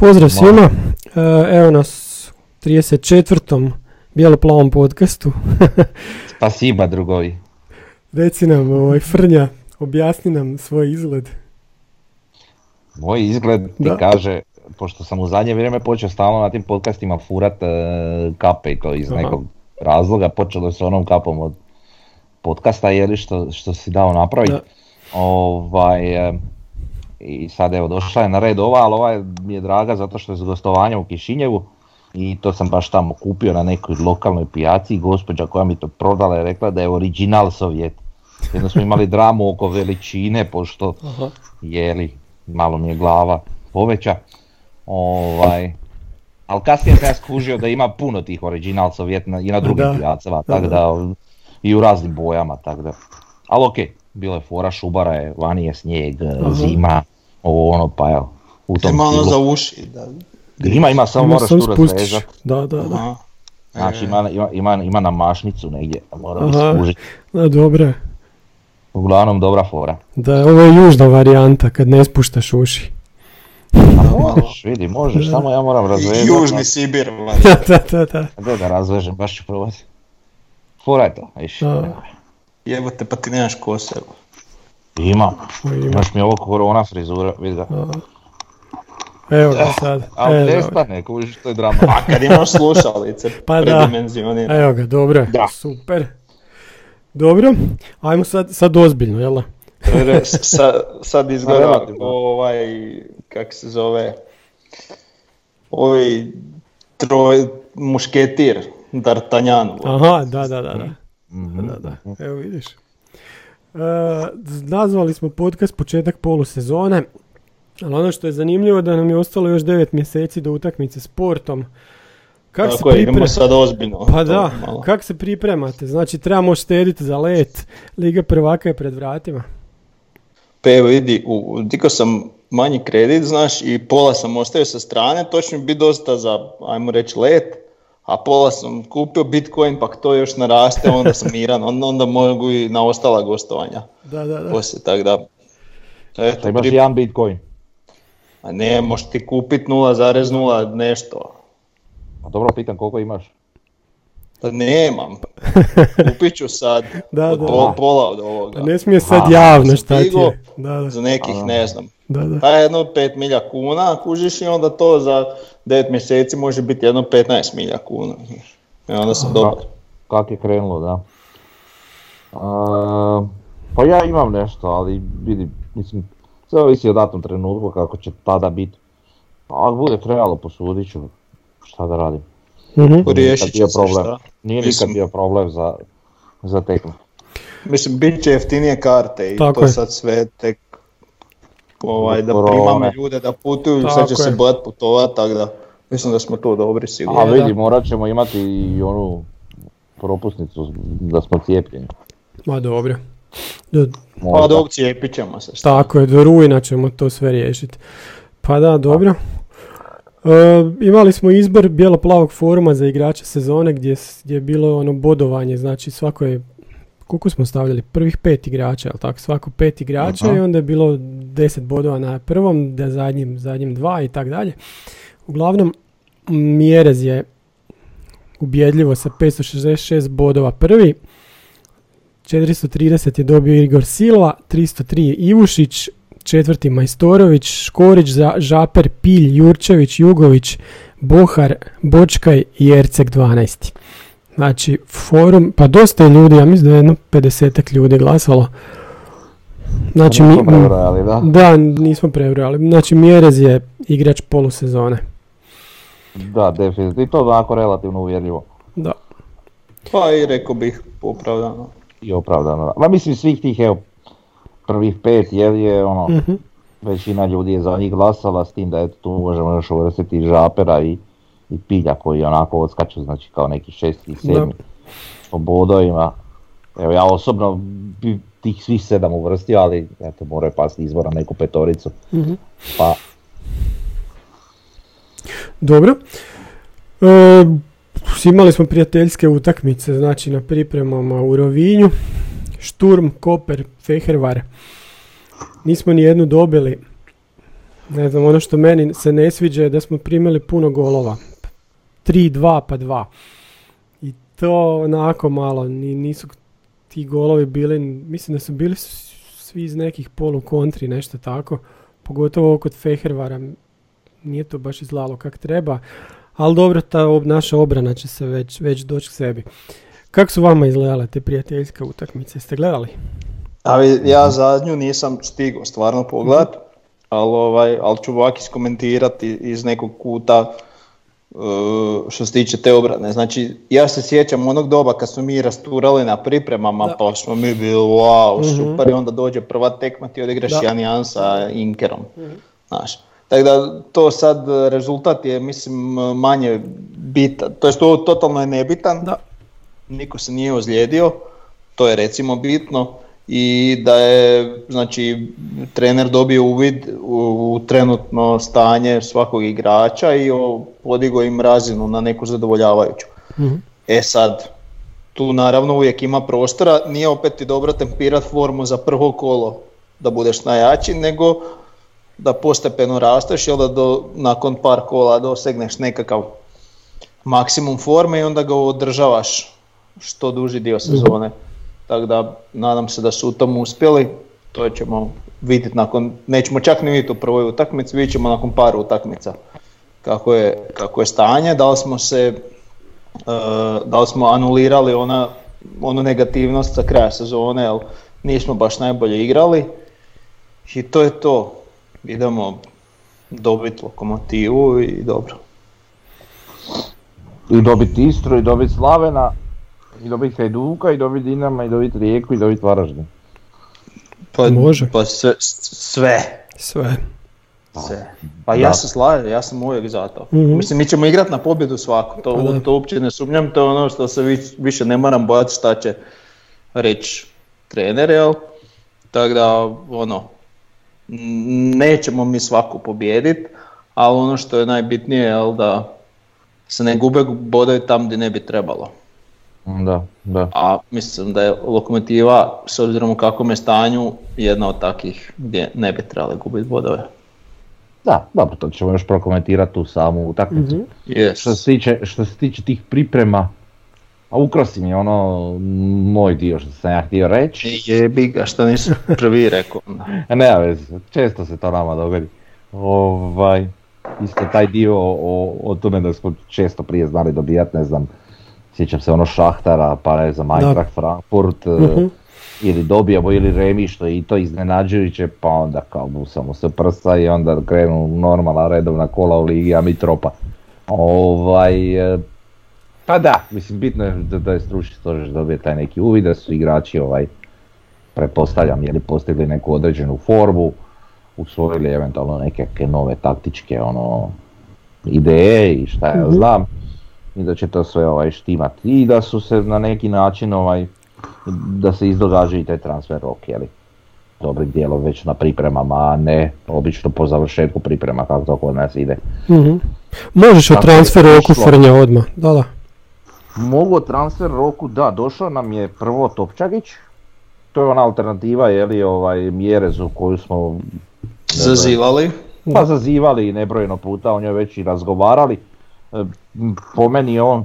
Pozdrav svima, E, evo nas u 34. bijelo-plavom podcastu. Spasiba drugovi. Reci nam, ovaj, Frnja, objasni nam svoj izgled. Moj izgled ti Da. kaže, pošto sam u zadnje vrijeme počeo stalno na tim podcastima furat e, kape i to iz Aha. nekog razloga, počelo je s onom kapom od podcasta jeli što, što si dao napraviti. Ovaj, e, I sad evo došla je na red ova, ali ova je- mi je draga zato što je s gostovanja u Kišinjevu i to sam baš tamo kupio na nekoj lokalnoj pijaci i gospođa koja mi to prodala je rekla da je original Sovjet. Jedno smo imali dramu oko veličine, pošto Aha. jeli, malo mi je glava poveća. Ovaj, ali kasnije sam ja skužio da ima puno tih original Sovjet i na drugim Da. pijacama, tako da, i u raznim bojama, tako da. Ali okej, bilo je fora, šubara je, vani je snijeg, zima, ovo ono, pa evo, u tom Ima ono za uši, da. Ima, ima, samo Ima moraš sam tu razrezat. Da, da, da. Aha. Znači ima, ima, ima, ima na mašnicu negdje, mora mi Aha. skužit. Da, dobro je. Uglavnom dobra fora. Da, ovo je južna varijanta kad ne spuštaš uši. Možeš, vidi, možeš, samo ja moram razvezati. Južni Sibir, valjda. Da, da, da, da. Da, da razvežem, baš ću probati. Fora je to, viš. Jebote, pa ti nemaš kose. Ima. Ima. Imaš mi ovo korona frizura, vidi ga. Evo ga sad. Ali Evo ga. nestane, kužiš, to je drama. A kad imaš slušalice, Pa da. Evo ga, dobro. Da. Super. Dobro, ajmo sad, sad ozbiljno, jel da? Sa- sad izgleda ovaj, kak se zove, ovaj troj, mušketir, D'Artagnan. Aha, da, da, da, da. Mhm. Da, da, evo vidiš. E, nazvali smo podcast početak polusezone, ali ono što je zanimljivo da nam je ostalo još 9 mjeseci do utakmice s Portom. Kako se Tako je, idemo pripre- sad ozbiljno. Pa da, kako se pripremate? Znači trebamo štediti za let, Liga prvaka je pred vratima. Pa evo vidi, u, diko sam manji kredit, znaš, i pola sam ostavio sa strane, to će mi biti dosta za, ajmo reći, let, a pola sam kupio Bitcoin, pa to još naraste, onda sam miran, onda, onda mogu i na ostala gostovanja Da, da, da. poslije, tako da, eto, Da imaš pri- jedan bitcoin. a ne, možeš ti kupit 0,0 nešto, A dobro, pitam koliko imaš. pa nemam, kupit ću sad Da, od da. pol- pola od ovoga, Pa ne smije sad javno šta ti je. Da, da, za nekih, ne znam, da, da. Pa jedno 5 milja kuna, kužiš i onda to za 9 mjeseci može biti jedno 15 milja kuna. I onda sam dobar. Kak je krenulo, da. A, pa ja imam nešto, ali vidi, mislim, sve ovisi o datom trenutku kako će tada biti. Ako bude trebalo, posudit ću, šta da radim. Mhm. Nije Riješit se problem. šta. Nije Mislim- nikad bio problem za, za tekmu. Mislim, bit će jeftinije karte i Tako to je. sad sve tek ovaj, da primamo ljude da putuju, Tako sad će se je. bojat putovat, tako da mislim da smo tu dobri A sigurno. da. vidi, morat ćemo imati i onu propusnicu da smo cijepljeni. Ma dobro. Do, Pa dok cijepit ćemo se. šta. tako je, do rujna ćemo to sve riješiti. Pa da, dobro. E, imali smo izbor bijelo-plavog foruma za igrače sezone gdje, gdje je bilo ono bodovanje, znači svako je, koliko smo stavljali, prvih pet igrača, jel tako, svako pet igrača Aha. i onda je bilo deset bodova na prvom, da zadnjim, zadnjim dva i tak dalje. Uglavnom, Mjerez je ubjedljivo sa 566 bodova prvi, 430 je dobio Igor Silva, 303 je Ivušić, četvrti Majstorović, Škorić, Za- Žaper, Pilj, Jurčević, Jugović, Bohar, Bočkaj i Erceg 12. Znači, forum, pa dosta je ljudi, ja mislim da je jedno 50 ljudi glasalo. Znači, mi, Nismo prebrojali, da? da, nismo prebrojali. Znači, Mjerez je igrač polusezone. Da, definitivno. I to onako relativno uvjerljivo. Da. Pa i rekao bih opravdano. I opravdano. Ma mislim svih tih, evo, prvih pet jer je ono, Mhm. većina ljudi je za njih glasala s tim da eto, tu možemo još uvrstiti i Žapera i, i Pilja koji onako odskaču, znači kao neki šesti i sedmi po bodovima. Evo ja osobno bi tih svih sedam uvrstio, ali eto moraju pasti izbora neku petoricu. Mhm. Pa Dobro. E, imali smo prijateljske utakmice, znači na pripremama u Rovinju. Šturm, Koper, Fehervar. Nismo ni jednu dobili. Ne znam, ono što meni se ne sviđa je da smo primili puno golova. 3-2 pa 2. I to onako malo, ni- nisu ti golovi bili, mislim da su bili svi iz nekih polu kontri, nešto tako. Pogotovo kod Fehervara, nije to baš izlalo kak treba, ali dobro, ta ob- naša obrana će se već, već doći k sebi. Kako su vama izgledale te prijateljske utakmice? Ste gledali? Ali ja zadnju nisam stigao stvarno pogledat, ali, ovaj, ali ću ovak iskomentirati iz nekog kuta što se tiče te obrane. Znači, ja se sjećam onog doba kad smo mi rasturali na pripremama, Da. pa smo mi bili wow, Mhm. super, i onda dođe prva tekma, ti odigraš. 1-1 sa Inkerom. Znaš. Tako da to sad e, rezultat je mislim manje bitan, to jest to totalno je nebitan, Da. niko se nije ozlijedio, to je recimo bitno i da je znači trener dobio uvid u, trenutno stanje svakog igrača i o, podigao im razinu na neku zadovoljavajuću. Mhm. E sad, tu naravno uvijek ima prostora, nije opet ti dobro tempirat formu za prvo kolo da budeš najjači, nego da postepeno rasteš i da do, nakon par kola dosegneš nekakav maksimum forme i onda ga održavaš što duži dio sezone. Tako da nadam se da su u tom uspjeli, to ćemo vidjeti nakon, nećemo čak ni vidjeti u prvoj utakmici, vidjet ćemo nakon par utakmica kako je, kako je stanje, da li smo se e, da li smo anulirali ona, onu negativnost sa kraja sezone, jer nismo baš najbolje igrali i to je to. Idemo dobiti lokomotivu i dobro. i dobiti Istru, i dobiti Slavena, i dobiti Hajduka, i dobiti Dinama, i dobiti Rijeku, i dobiti Varaždin. Pa, Može. Pa sve, sve, Sve. sve. Pa ja se slažem, ja sam uvijek za to. Mhm. Mislim, mi ćemo igrati na pobjedu svaku, to, Pa da. to uopće ne sumnjam, to je ono što se viš- više ne moram bojati šta će reći trener, jel? Tako da, ono, nećemo mi svaku pobijediti, ali ono što je najbitnije, jel, da se ne gube bodovi tam gdje ne bi trebalo. Da, da. A mislim da je lokomotiva, s obzirom u kakvom je stanju, jedna od takih gdje ne bi trebali gubiti bodove. Da, dobro, to ćemo još prokomentirati tu samu utakmicu. Mhm. Yes. Što se tiče, što se tiče tih priprema, a ukrosi mi ono moj dio što sam ja htio reći. Jebi ga, što nisam prvi rekao. E, Nema veze, često se to nama dogodi. Ovaj, isto taj dio o, o tome da smo često prije znali dobijati, ne znam, sjećam se ono Šahtara, pa ne znam, Eintracht Frankfurt, Mhm. ili dobijemo ili remi što je i to iznenađujuće, pa onda kao busamo se prsa i onda krenu normalna redovna kola u ligi, a mi tropa. Ovaj, e, pa da, mislim bitno je da, da je stručni stožer dobije taj neki uvid, da su igrači ovaj, pretpostavljam je li postigli neku određenu formu, usvojili eventualno neke nove taktičke ono ideje i šta ja Mhm. znam i da će to sve ovaj štimati i da su se na neki način ovaj da se izdogađa i taj transfer rok jeli dobrim dijelom već na pripremama, a ne obično po završetku priprema kako to kod nas ide. Mhm. Možeš o je transferu oku išlo. Frnja odmah. Da, da. Mogu o transfer roku, da, došao nam je prvo Topčagić, to je ona alternativa je li ovaj Mjerezu koju smo Zazivali. pa zazivali i nebrojeno puta, o njoj već i razgovarali. Po meni je on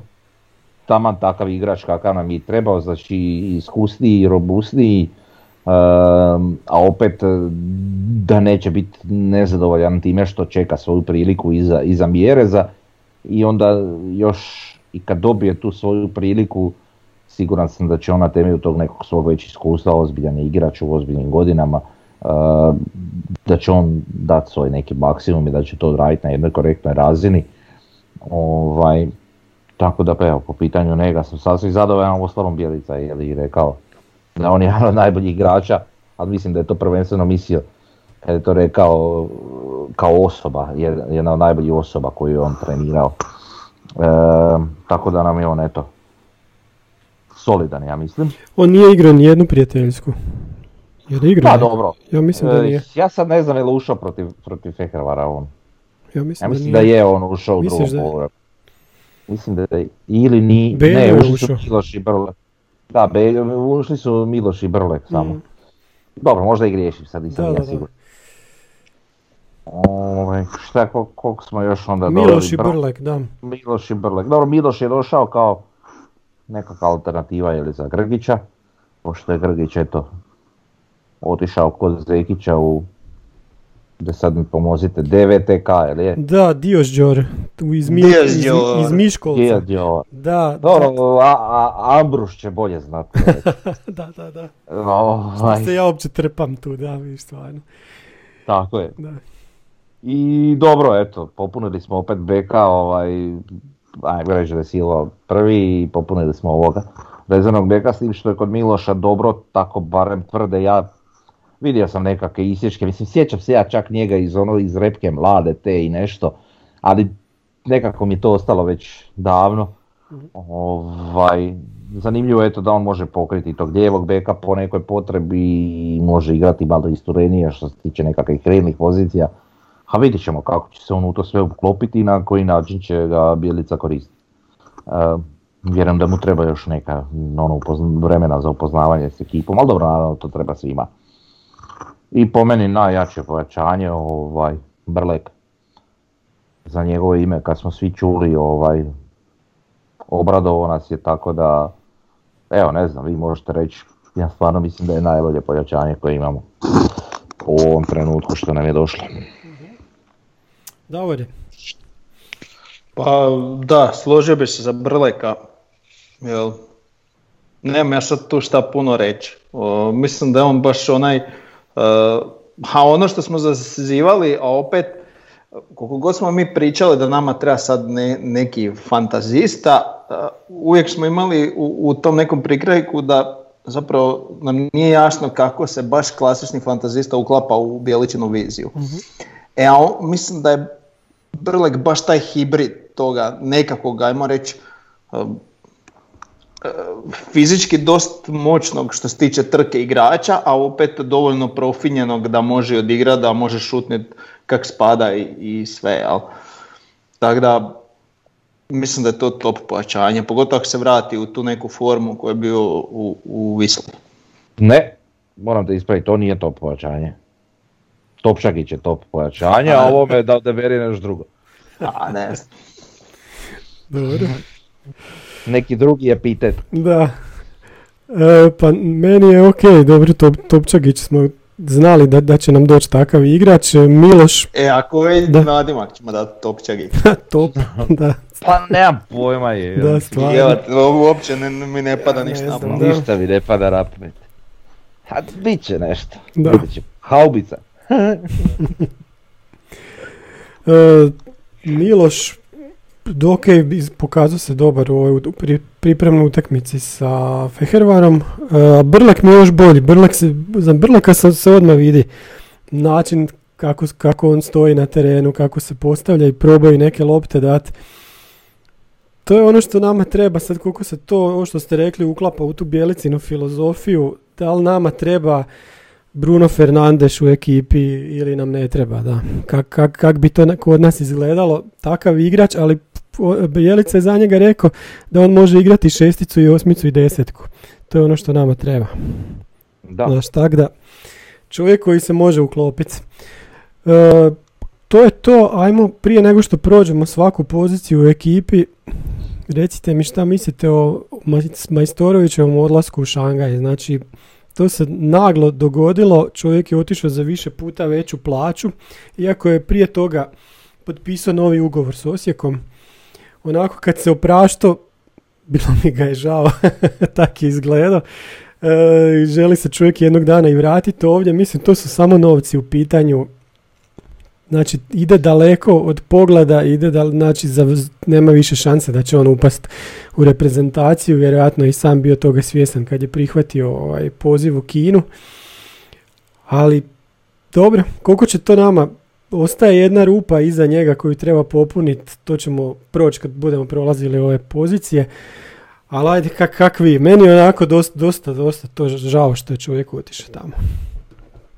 taman takav igrač kakav nam je trebao, znači iskusniji robustniji, a opet e, da neće biti nezadovoljan time što čeka svoju priliku iza, iza Mjereza i onda još i kad dobije tu svoju priliku siguran sam da će on na temelju tog nekog svog već iskustva, ozbiljan je igrač u ozbiljnim godinama, e, da će on dati svoj neki maksimum i da će to odraditi na jednoj korektnoj razini. Ovaj, tako da pa evo, po pitanju njega sam sasvim zadovoljan, ostalom Bjelica je li rekao da on je jedan od najboljih igrača ali mislim da je to prvenstveno mislio kad je to rekao kao osoba, jed- jedna od najboljih osoba koju je on trenirao. E, tako da nam je on eto solidan ja mislim. On nije igrao ni jednu prijateljsku. Je li igrao? Pa dobro. Ja mislim da E, nije. ja sad ne znam je li ušao protiv, protiv Fehervara on. Ja Ja mislim, mislim da da je on ušao u drugom poluvremenu. Mislim da je, ili ni, Beljo ne, ušli ušao. su Miloš i Brlek. Da, Beljo, ušli su Miloš i Brlek samo. Mm. Dobro, možda i griješim, sad nisam Da, ja da, da. siguran. Ovaj, šta, kol- koliko smo još onda Miloš i doveli? Br- Brlek, da. Miloš i Brlek. Dobro, Miloš je došao kao nekakva alternativa ili za Grgića, pošto je Grgić eto otišao kod Zekića u da sad mi pomozite, DVTK, ili je? Da, Diožđor, tu iz, Mi- iz, iz Miškolca. Gdje je dio? Da, Dobro, a, a, Ambruš će bolje znati. da, da, da. ovaj, Se ja uopće trpam tu, da, vi stvarno. tako je. Da. I dobro, eto, popunili smo opet beka, ovaj, ajmo reći da je Silva prvi i popunili smo ovoga rezervnog beka, s tim što je kod Miloša dobro, tako barem tvrde ja, vidio sam nekakve isječke, mislim sjećam se ja čak njega iz ono iz repke mlade te i nešto, ali nekako mi je to ostalo već davno. Ovaj, zanimljivo je to da on može pokriti tog lijevog beka po nekoj potrebi i može igrati malo isturenije što se tiče nekakvih krednih pozicija. A vidjet ćemo kako će se on u to sve uklopiti i na koji način će ga Bjelica koristiti. E, vjerujem da mu treba još neka ono, vremena za upoznavanje s ekipom, ali dobro, naravno to treba svima. I po meni najjače pojačanje, ovaj, Brlek. Za njegovo ime kad smo svi čuli, ovaj, obradovo nas je tako da, evo ne znam, vi možete reći, ja stvarno mislim da je najbolje pojačanje koje imamo u ovom trenutku što nam je došlo. Davore, Pa da, složio bi se za Brleka. Jel, nemam ja sad tu šta puno reći. O, mislim da je on baš onaj, a ono što smo zazivali, a opet, koliko god smo mi pričali da nama treba sad ne- neki fantazista, e, uvijek smo imali u, u tom nekom prikrajku da zapravo nam nije jasno kako se baš klasični fantazista uklapa u Bjeličinu viziju. E, a on- mislim da je Brlek baš taj hibrid toga nekakvog, ajmo reći, um, fizički dosta moćnog što se tiče trke igrača, a opet dovoljno profinjenog da može odigrati, da može šutnit kak spada i, i sve, jel? Tako da, mislim da je to top pojačanje, pogotovo ako se vrati u tu neku formu koju je bio u, u Wisli. Ne, moram te ispraviti, to nije top pojačanje. Topčagić je top pojačanje, a ovo me da odaberi nešto drugo. A, ne dobro. Neki drugi epitet. Da. E, pa meni je ok, dobro, Top, Topčagić smo znali da, da će nam doći takav igrač. E, Miloš, E, ako je Da. nadimak ćemo dati topčagi. top, da, Pa nemam pojma je. da, stvarno. Evo, ovo uopće ne, mi ne pada Ja, ništa ne na znam, da. Ništa mi ne pada na pamet. A bit će nešto. Da. Ćemo. Haubica. E, Miloš, iz- pokazao se dobar u ovoj pripremnoj utakmici sa Fehervarom. E, Brlek mi je još bolji. Brlek se, za Brleka se, se odmah vidi način kako, kako on stoji na terenu, kako se postavlja i probaju neke lopte dati. To je ono što nama treba sad koliko se to, ovo što ste rekli, uklapa u tu bjelicinu filozofiju, da li nama treba Bruno Fernandes u ekipi ili nam ne treba, da. Kak, kak, kak bi to kod nas izgledalo, takav igrač, ali Bjelica je za njega rekao da on može igrati šesticu i osmicu i desetku. To je ono što nama treba. Da. Znaš, tak da čovjek koji se može uklopiti. E, to je to, ajmo prije nego što prođemo svaku poziciju u ekipi, recite mi šta mislite o Maj- Majstorovićevom odlasku u Šangaj. Znači, to se naglo dogodilo, čovjek je otišao za više puta veću plaću, iako je prije toga potpisao novi ugovor s Osijekom. Onako kad se oprašto, bilo mi ga je žao, tak je izgledao. E, želi se čovjek jednog dana i vratiti ovdje, mislim to su samo novci u pitanju. Znači ide daleko od pogleda, ide da, znači za, nema više šanse da će on upast u reprezentaciju, vjerojatno je i sam bio toga svjestan kad je prihvatio ovaj poziv u Kinu. Ali, dobro, koliko će to nama, ostaje jedna rupa iza njega koju treba popuniti, to ćemo proći kad budemo prolazili ove pozicije. Ali ajde, kak, kakvi, meni je onako dosta, dosta, dosta to žao što je čovjek otišao tamo.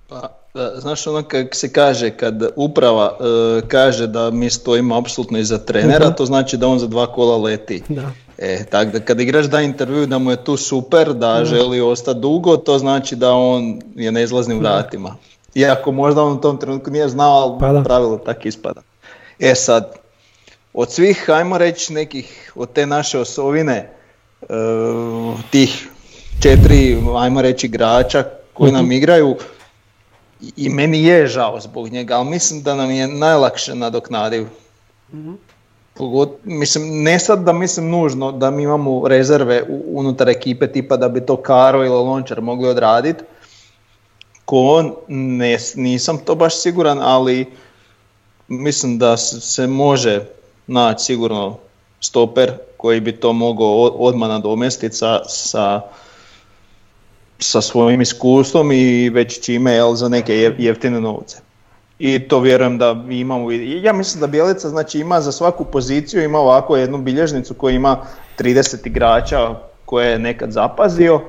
Pa, e, znaš ono kako se kaže, kad uprava e, kaže da mi stojimo apsolutno iza trenera, Mhm. to znači da on za dva kola leti. Da. E, tako da kad igrač da intervju da mu je tu super, da želi ostati dugo, to znači da on je na izlaznim vratima. Iako možda on u tom trenutku nije znao, ali Pa da. pravilo tako ispada. E sad, od svih, ajmo reći, nekih, od te naše osovine, e, tih četiri, ajmo reći, igrača koji nam igraju, i- meni je žao zbog njega, ali mislim da nam je najlakše nadoknadiv. Pogot, mislim, ne sad da mislim nužno da mi imamo rezerve unutar ekipe tipa da bi to Karo ili Lončar mogli odraditi. Ko ne, nisam to baš siguran, ali mislim da se može naći sigurno stoper koji bi to mogao odmah nadomjestiti sa, sa, sa svojim iskustvom i već čime jel, za neke je- jeftine novce. I to vjerujem da imamo. Ja mislim da Bjelica znači ima za svaku poziciju ima ovako jednu bilježnicu koja ima 30 igrača koje je nekad zapazio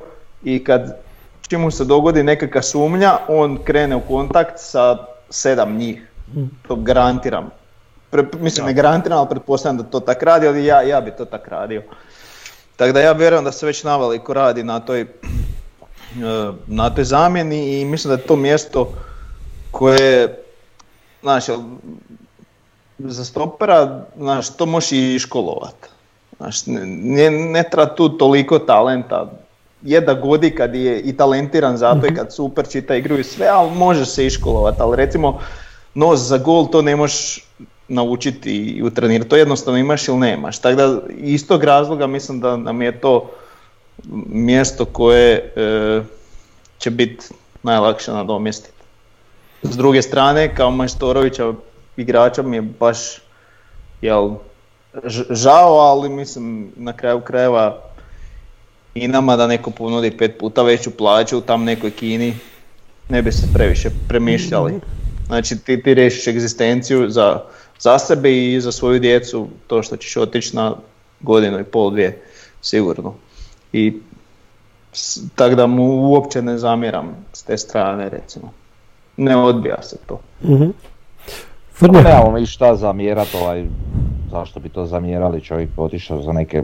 i kad čim mu se dogodi nekakva sumnja, on krene u kontakt sa sedam njih. To garantiram. Pre, mislim ne garantiram, ali pretpostavljam da to tak radi, ali ja, ja bi to tak radio. Tako da ja vjerujem da se već naveliko radi na toj, e, na toj zamjeni i mislim da je to mjesto koje, znaš, za stopera, znaš, to možeš i školovat. Znaš, ne, ne, ne treba tu toliko talenta. Je da godi kad je i talentiran zato i kad super čita igru i sve, ali može se i školovat. Ali recimo, nos za gol to ne možeš naučiti i utrenirati. To jednostavno imaš ili nemaš. Tako da iz tog razloga mislim da nam je to mjesto koje e, će biti najlakše nadomjestiti. S druge strane, kao Majstorovića igrača mi je baš jel, žao, ali mislim na kraju krajeva i nama da neko ponudi pet puta veću plaću u tam nekoj Kini, ne bi se previše premišljali. Znači ti, ti rešiš egzistenciju za, za sebe i za svoju djecu, to što ćeš otići na godinu i pol, dvije, sigurno. I tako da mu uopće ne zamjeram s te strane recimo. Ne odbija se to. Mhm. Pa Frnja, nemamo mi šta zamjerat, ovaj, zašto bi to zamjerali, čovjek je otišao za neke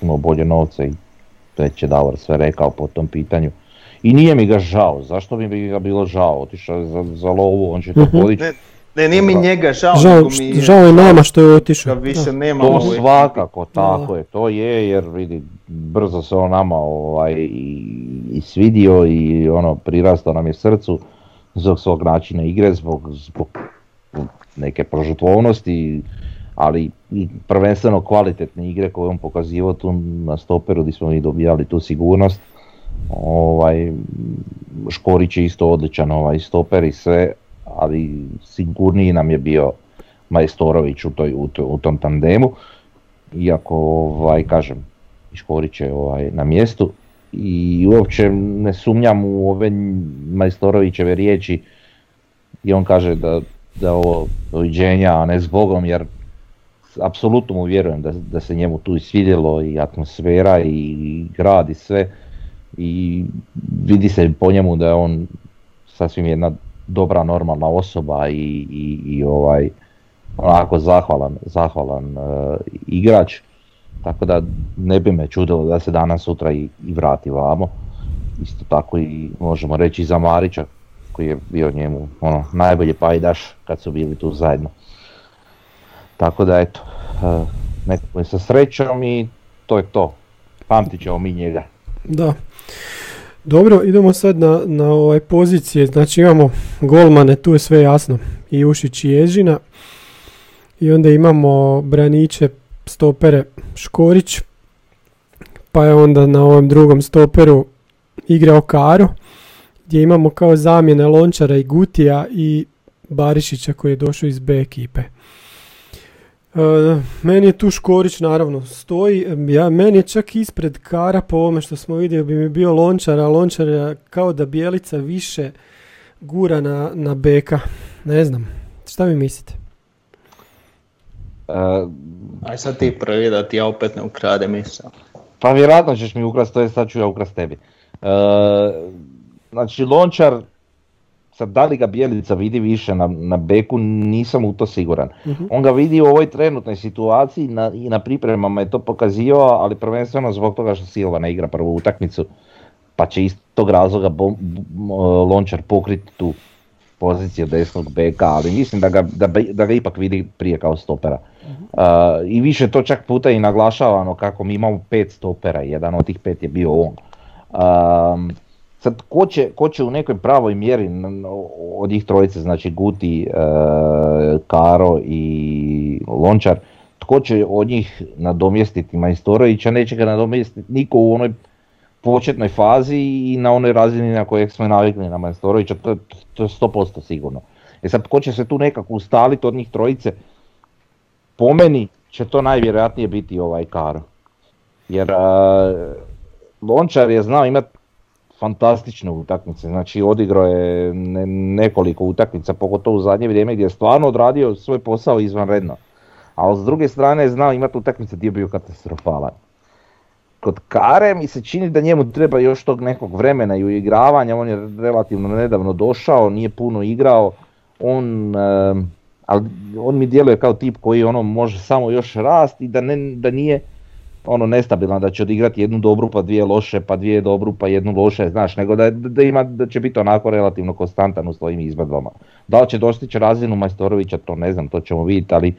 puno bolje novce i već je Davor sve rekao po tom pitanju. I nije mi ga žao, zašto bi mi ga bilo žao, otišao je za, za lovu, on će to Mhm. podići. Ne, ne, nije mi njega žao, žao, mi je žao je nama što je da otišao. više nema To svakako, tako da. je, to je jer vidi, brzo se on nama ovaj, i, i svidio i ono, prirastao nam je srcu zbog svog načina igre, zbog, zbog neke prožutvovnosti, ali i prvenstveno kvalitetne igre koje je on pokazivao tu na stoperu gdje smo mi dobijali tu sigurnost. Ovaj, Škorić je isto odličan ovaj stoper i sve, ali sigurniji nam je bio Majstorović u, toj, u, to- u tom tandemu. Iako, ovaj, kažem, i Škorić je ovaj, na mjestu i uopće ne sumnjam u ove Majstorovićeve riječi i on kaže da, da ovo doviđenja, a ne zbogom, jer apsolutno mu vjerujem da, da se njemu tu i svidjelo i atmosfera i, grad i sve. I vidi se po njemu da je on sasvim jedna dobra normalna osoba i, i, i ovaj onako zahvalan, zahvalan e, igrač. Tako da ne bi me čudilo da se danas sutra i, i vrati vamo. Isto tako i možemo reći za Marića koji je bio njemu ono, najbolji pajdaš kad su bili tu zajedno tako da eto e, nekako je sa srećom i to je to pamtit ćemo mi njega Da. Dobro, idemo sad na, na ovaj pozicije. Znači imamo golmane, tu je sve jasno. I Ušić i Ježina. I onda imamo braniće, stopere Škorić. Pa je onda na ovom drugom stoperu igrao Karo. Gdje imamo kao zamjene Lončara i Gutija i Barišića koji je došao iz B ekipe. E, meni je tu Škorić naravno stoji, ja, meni je čak ispred Kara po ovome što smo vidjeli bi mi bio Lončar, a Lončar je kao da Bijelica više gura na, na beka. Ne znam. Šta vi mislite? E, Aj sad ti prvi da ti ja opet ne ukradem misao. Pa vjerojatno ćeš mi ukrast, to je sad ću ja ukrast tebi. E, znači Lončar, sad da li ga Bjelica vidi više na, na beku, nisam u to siguran. On ga vidi u ovoj trenutnoj situaciji na, i na pripremama je to pokazivao, ali prvenstveno zbog toga što Silva ne igra prvu utakmicu, pa će iz tog razloga bom- b- Lončar pokriti tu poziciju desnog beka, ali mislim da ga, da, da ga ipak vidi prije kao stopera. Uh, I više to čak puta i naglašavano kako mi imamo pet stopera, jedan od tih pet je bio on. Um, sad, ko će, ko će u nekoj pravoj mjeri od njih trojice, znači Guti, e, Karo i Lončar, tko će od njih nadomjestiti Majstorovića, neće ga nadomjestiti niko u onoj početnoj fazi i na onoj razini na kojeg smo navikli na Majstorovića, to, to je 100% sigurno. E sad, tko će se tu nekako ustaliti od njih trojice, po meni će to najvjerojatnije biti ovaj Karo. Jer a, Lončar je znao imati fantastične utakmice, znači odigrao je ne- nekoliko utakmica, pogotovo u zadnje vrijeme gdje je stvarno odradio svoj posao izvanredno. Ali s druge strane je znao imati utakmice gdje je bio katastrofalan. Kod Kare mi se čini da njemu treba još tog nekog vremena i uigravanja, on je relativno nedavno došao, nije puno igrao, on, em, ali on mi djeluje kao tip koji ono može samo još rast i da, ne, da nije ono nestabilan, da će odigrati jednu dobru pa dvije loše, pa dvije dobru pa jednu loše, znaš, nego da, da, ima, da će biti onako relativno konstantan u svojim izvedbama. Da li će dostići razinu Majstorovića, to ne znam, to ćemo vidjeti, ali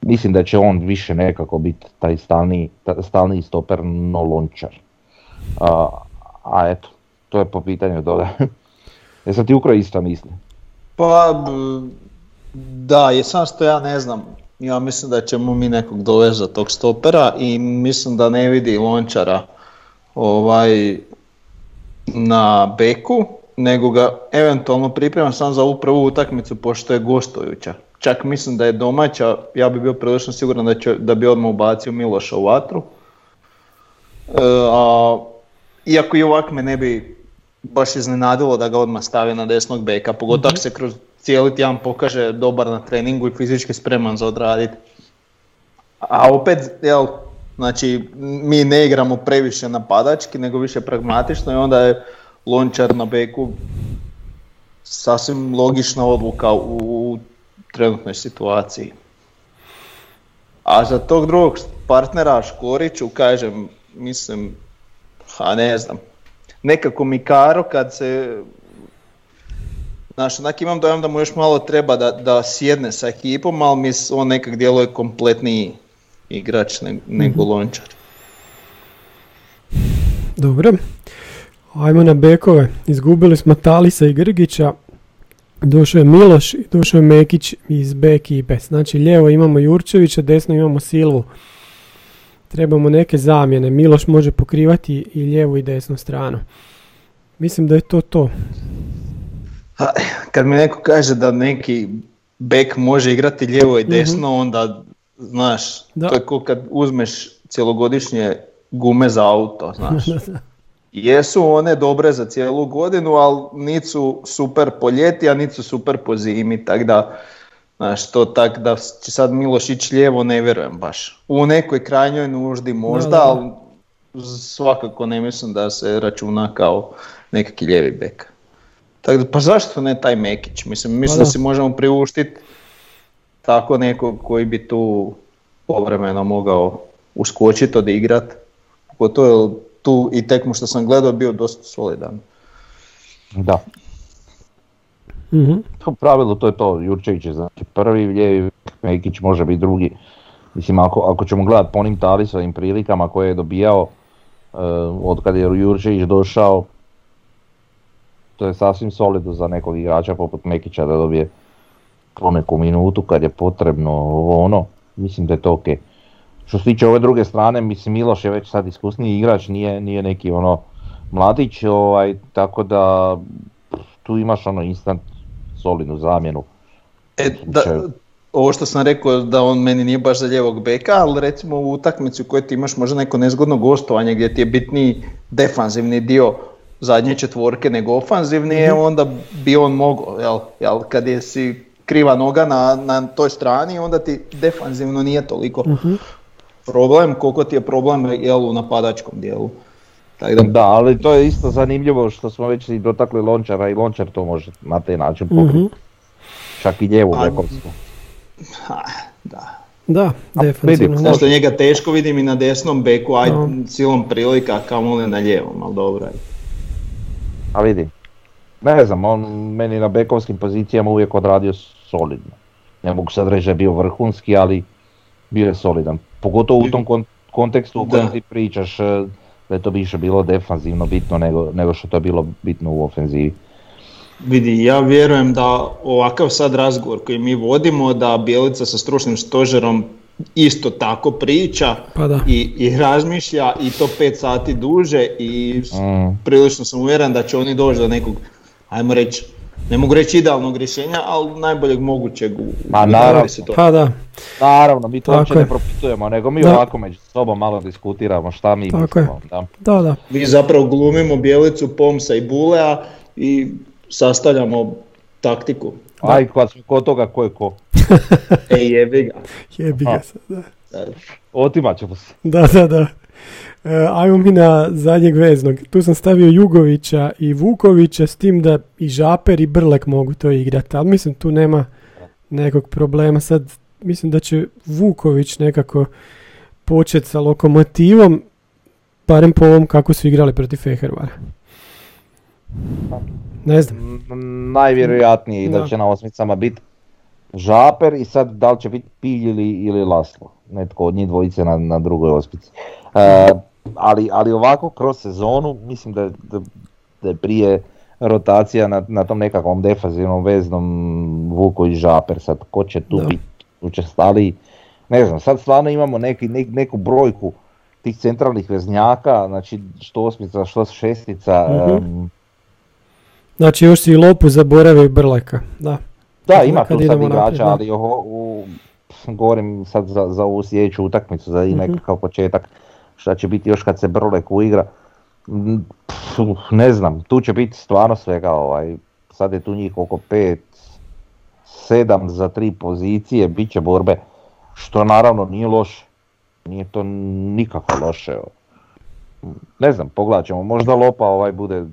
mislim da će on više nekako biti taj stalni, ta- stalni stoper no lončar. A, a eto, to je po pitanju toga. Jesam ti ukro isto misli? Pa, da, je sam što ja ne znam. Ja mislim da ćemo mi nekog dovesti za tog stopera i mislim da ne vidi Lončara ovaj, na beku, nego ga eventualno pripremam sam za ovu prvu utakmicu pošto je gostujuća. Čak mislim da je domaća, ja bi bio prilično siguran da, će, da bi odmah ubacio Miloša u vatru. E, a, iako i ovak me ne bi baš iznenadilo da ga odmah stavi na desnog beka, pogotovo ako se kroz cijeli tjedan pokaže dobar na treningu i fizički spreman za odraditi. A opet, jel, znači, mi ne igramo previše napadački, nego više pragmatično i onda je Lončar na beku sasvim logična odluka u, trenutnoj situaciji. A za tog drugog partnera Škoriću, kažem, mislim, a ne znam, nekako mi Karo kad se Znaš, onak imam dojam da mu još malo treba da, da sjedne sa ekipom, ali mi s- on nekak djeluje kompletniji igrač ne- nego Lončar. Dobro. Ajmo na bekove. Izgubili smo Talisa i Grgića. Došao je Miloš i došao je Mekić iz B ekipe. Znači lijevo imamo Jurčevića, desno imamo Silvu. Trebamo neke zamjene. Miloš može pokrivati i lijevu i desnu stranu. Mislim da je to to. Ha, Kad mi neko kaže da neki bek može igrati lijevo i desno, onda znaš, Da. to je kao kad uzmeš cjelogodišnje gume za auto, znaš. Jesu one dobre za cijelu godinu, ali niti su super po ljeti, a niti su super po zimi, tak da, znaš, to tak da će sad Miloš ići lijevo, ne vjerujem baš. U nekoj krajnjoj nuždi možda, Da, da. ali svakako ne mislim da se računa kao nekakvi lijevi bek. Tako da, pa zašto ne taj Mekić? Mislim, mislim Pa da. da. si možemo priuštiti tako nekog koji bi tu povremeno mogao uskočiti, odigrat. Pogotovo jer tu i tekmu što sam gledao bio dosta solidan. Da. Mhm. U pravilu to je to, Jurčević je znači prvi, lijevi, Mekić može biti drugi. Mislim, ako, ako ćemo gledati po onim Talisovim prilikama koje je dobijao uh, od kada je Jurčević došao, to je sasvim solidno za nekog igrača poput Mekića da dobije po neku minutu kad je potrebno ovo ono, mislim da je to ok. Što se tiče ove druge strane, mislim Miloš je već sad iskusniji igrač, nije, nije neki ono mladić, ovaj, tako da tu imaš ono instant solidnu zamjenu. E, da, ovo što sam rekao da on meni nije baš za ljevog beka, ali recimo u utakmici u kojoj ti imaš možda neko nezgodno gostovanje gdje ti je bitniji defanzivni dio zadnje četvorke nego ofanzivnije, onda bi on mogao, jel, jel, kad je si kriva noga na, na toj strani, onda ti defanzivno nije toliko problem, koliko ti je problem jel, u napadačkom dijelu. Tako da, Da, ali to je isto zanimljivo što smo već i dotakli Lončara i Lončar to može na taj način pokriti. Mhm. Čak i lijevu ha, da. Da, defensivno. vidim, može. Zašto njega teško vidim i na desnom beku, aj No. silom prilika, kamoli na lijevom, ali dobro. A vidi, ne znam, on meni na bekovskim pozicijama uvijek odradio solidno. Ne mogu sad reći da je bio vrhunski, ali bio je solidan. Pogotovo u tom kon- kontekstu u kojem ti pričaš e, da je to više bilo defanzivno bitno nego, nego što to je bilo bitno u ofenzivi. Vidi, ja vjerujem da ovakav sad razgovor koji mi vodimo, da Bjelica sa stručnim stožerom isto tako priča Pa da. i, i razmišlja i to pet sati duže i Mm. prilično sam uvjeren da će oni doći do nekog, ajmo reći, ne mogu reći idealnog rješenja, ali najboljeg mogućeg u, Ma, u naravno. situaciji. Pa da, Naravno, mi to Tako uopće je. ne propitujemo, nego mi Da. ovako među sobom malo diskutiramo šta mi Tako je. mislimo. Da. da, da. Mi zapravo glumimo Bjelicu, Pomsa i Bulea i sastavljamo taktiku. Aj, kad smo kod toga ko je ko. E jebi ga. Jebi ga sad, da. Otimat ćemo se. Da, da, da. E, ajmo mi na zadnjeg veznog. Tu sam stavio Jugovića i Vukovića s tim da i Žaper i Brlek mogu to igrati, ali mislim tu nema nekog problema. Sad mislim da će Vuković nekako početi sa lokomotivom, barem po ovom kako su igrali protiv Fehervara. Ne znam. Najvjerojatnije i da će na osmicama biti Žaper i sad da li će biti Pilj ili, ili Laslo. Netko od njih dvojice na, na drugoj osmici. E, ali, ali ovako kroz sezonu mislim da, je- da, da je prije rotacija na, na tom nekakvom defanzivnom veznom Vuko i Žaper. Sad ko će tu biti učestaliji. Ne znam, sad stvarno imamo neki, nek- neku brojku tih centralnih veznjaka, znači što osmica, što šestica. Mhm. em, Znači još si i Lopu zaboravio i Brleka. Da. Da, ima tu sad igrača, ali ovo, u, govorim sad za, za ovu sljedeću utakmicu, za i nekakav početak, šta će biti još kad se Brlek uigra. Mm, pf, Ne znam, tu će biti stvarno svega, ovaj, sad je tu njih oko pet, sedam za tri pozicije, bit će borbe, što naravno nije loše, nije to nikako loše. Ne znam, pogledat ćemo, možda Lopa ovaj bude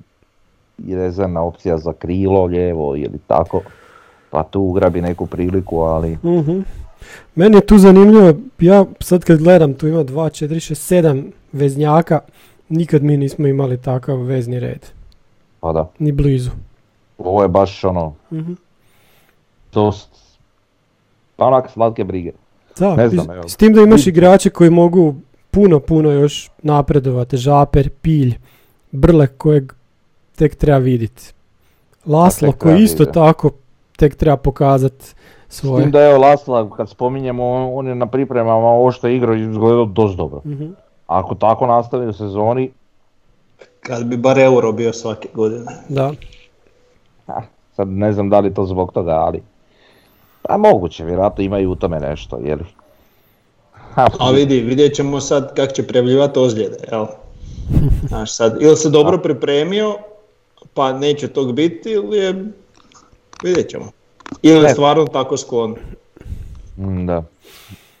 i rezervna opcija za krilo, lijevo ili tako, pa tu ugrabi neku priliku, ali Mhm. Meni je tu zanimljivo, ja sad kad gledam, tu ima 2, 4, 6, 7 veznjaka, nikad mi nismo imali takav vezni red, pa da, ni blizu. ovo je baš ono, Mhm. dost, pa onak slatke brige. Da, Ne znam, s- s tim da imaš igrače koji mogu puno, puno još napredovati, Žaper, Pilj, Brlek kojeg tek treba vidjeti. Laslo koji isto vidjeti. tako tek treba pokazati S svoje. tim da je Lasla, kad spominjemo, on- on je na pripremama ovo što je igrao izgledao dosta dobro. Mhm. Ako tako nastavi u sezoni, Kad bi bar euro bio svake godine. Da, ah, sad ne znam da li to zbog toga, ali pa moguće, vjerojatno ima i u tome nešto, Ha, A vidi, vidjet ćemo sad kako će prevljivati ozljede, jel? Znaš sad, ili se dobro pripremio, pa neće tog biti, ili je, vidjet ćemo. Ili je Ne. stvarno tako sklon. Mm, Da.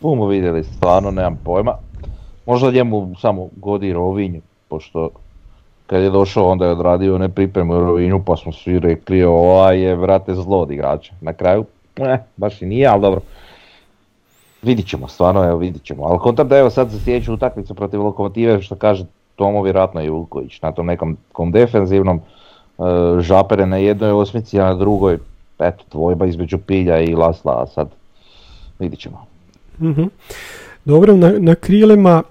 Bumo vidjeli, stvarno nemam pojma. Možda njemu samo godi Rovinj, pošto kad je došao onda je odradio one pripreme u Rovinju pa smo svi rekli ovaj je vrate zlo od igrača. Na kraju, ne, baš i nije, ali dobro. Vidit ćemo, stvarno evo vidit ćemo. Ali kontam da evo sad za sljedeću utakmicu protiv Lokomotive što kaže Tomo vjerojatno i Vuković na tom nekom kom defenzivnom. E, Žapere na jednoj osmici, a na drugoj eto, dvojba između Pilja i Lasla, a sad vidit ćemo. Mhm. Dobro, na, na krilima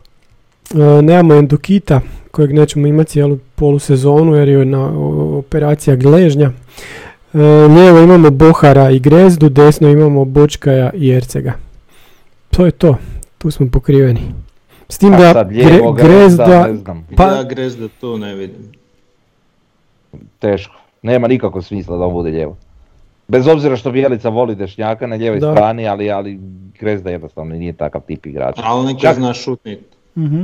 e, nemamo Endokita kojeg nećemo imati cijelu polusezonu jer je na o- operacija gležnja. E, lijevo imamo Bohara i Grezdu, desno imamo Bočkaja i Ercega. To je to, tu smo pokriveni. S tim A da sad Gre- Grezda, Grezda, ne znam, Pa- Ja Grezda tu ne vidim. Teško. Nema nikakvog smisla da on bude lijevo. Bez obzira što Bjelica voli dešnjaka na lijevoj Da. strani, ali, ali Grezda jednostavno nije takav tip igrača. Ali neko Čak- zna šutnit. Mhm.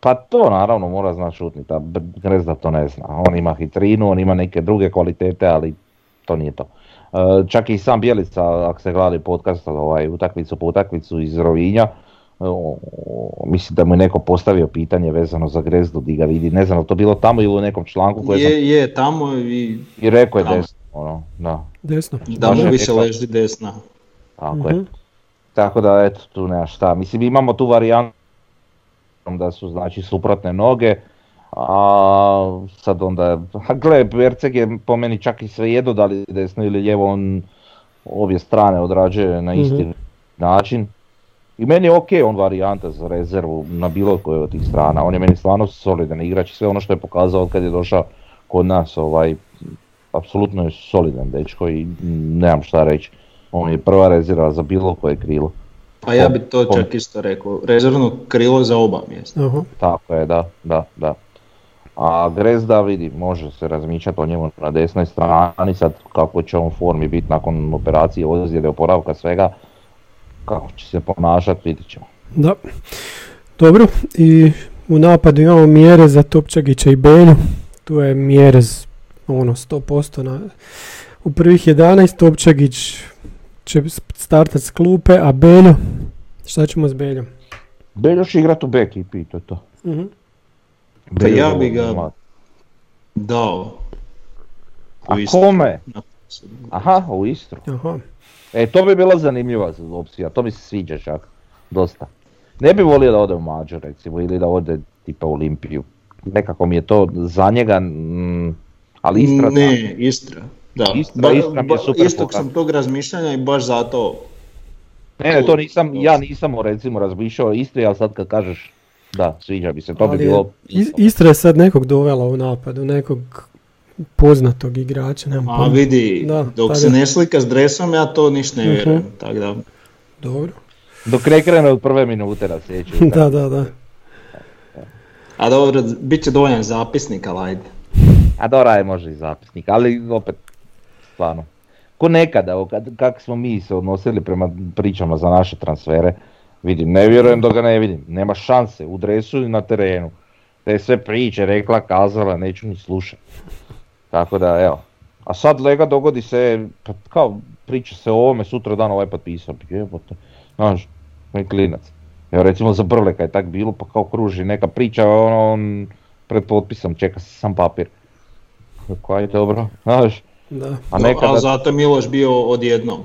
Pa to naravno mora znat šutniti, a Grezda to ne zna. On ima hitrinu, on ima neke druge kvalitete, ali to nije to. E, čak i sam Bjelica, ako ste gledali podcast, ovaj, utakmicu po utakmicu iz Rovinja, mislim da mu je neko postavio pitanje vezano za Grezdu, di ga vidi, ne znam, je to bilo tamo ili u nekom članku koje sam... Je, je, tamo i I rekao je Tamo. desno, ono, da, Desno. da mu je više rekao. leži desna. tako je. Mhm. Tako da eto, tu nema šta. Mislim imamo tu varijantu da su znači suprotne noge, a sad onda, a gle, Erceg je po meni čak i svejedno da li desno ili lijevo, on obje strane odrađuje na isti Mhm. način. I meni je ok on varijanta za rezervu na bilo kojoj od tih strana, on je meni stvarno solidan igrač i sve ono što je pokazao od kad je došao kod nas, ovaj, apsolutno je solidan dečko i nemam šta reći. On je prva rezerva za bilo koje krilo. Pa ja bi to čak isto rekao, rezervno krilo za oba mjesta. Aha. Tako je, da, da, da. A Grezda vidi, može se razmišljati o njemu na desnoj strani, sad kako će on u formi biti nakon operacije, ozljede, oporavka, svega, kako će se ponašati, vidit ćemo. Da. Dobro, i u napadu imamo mjere za Topčagića i Belju. Tu je mjere z- ono 100% na, u prvih 11 Topčagić će startat s klupe, a Beljo, šta ćemo s Beljom? Beljo će igrat u B ekipi, to to. Mhm. Pa ja bi ga-. Dao. A u Istru. kome? Aha, u Istru. Aha. E, to bi bila zanimljiva opcija, to mi se sviđa čak, dosta. Ne bi volio da ode u Mađu recimo, ili da ode tipa u Olimpiju. Nekako mi je to za njega, mm, ali Istra. Ne, Istra. Da. Istra- Istra mi je super istog sam tog razmišljanja i baš zato Ne, ne, to nisam, ja nisam recimo razmišljao o Istri, ali sad kad kažeš da, sviđa mi se, to bi Ali bilo... Is- Istra je sad nekog dovela u napadu, nekog poznatog igrača, nemam A pojma. vidi, Da, dok se je. ne slika s dresom, ja to ništa ne vjerujem. Mhm. Tako da, Dobro. Dok ne krene od prve minute na sjeću. da, da, da. a dobro, bit će dovoljan zapisnik, ali ajde. A dobro, aj može i zapisnik, ali opet, stvarno. Ko nekada, evo, kad, kak smo mi se odnosili prema pričama za naše transfere, vidim, ne vjerujem da ga ne vidim, nema šanse, u dresu i na terenu. Te sve priče, rekla, kazala, neću ni slušati. Tako da, evo. A sad lega dogodi se, pa kao priča se o ovome, sutra dan ovaj potpisao, jebote, znaš, je klinac. Evo recimo za Brleka je tak bilo, pa kao kruži neka priča, ono, on pred potpisom čeka se sam papir. Rekao, ajde dobro, znaš, da. a nekada, Ali zato je Miloš bio odjednom.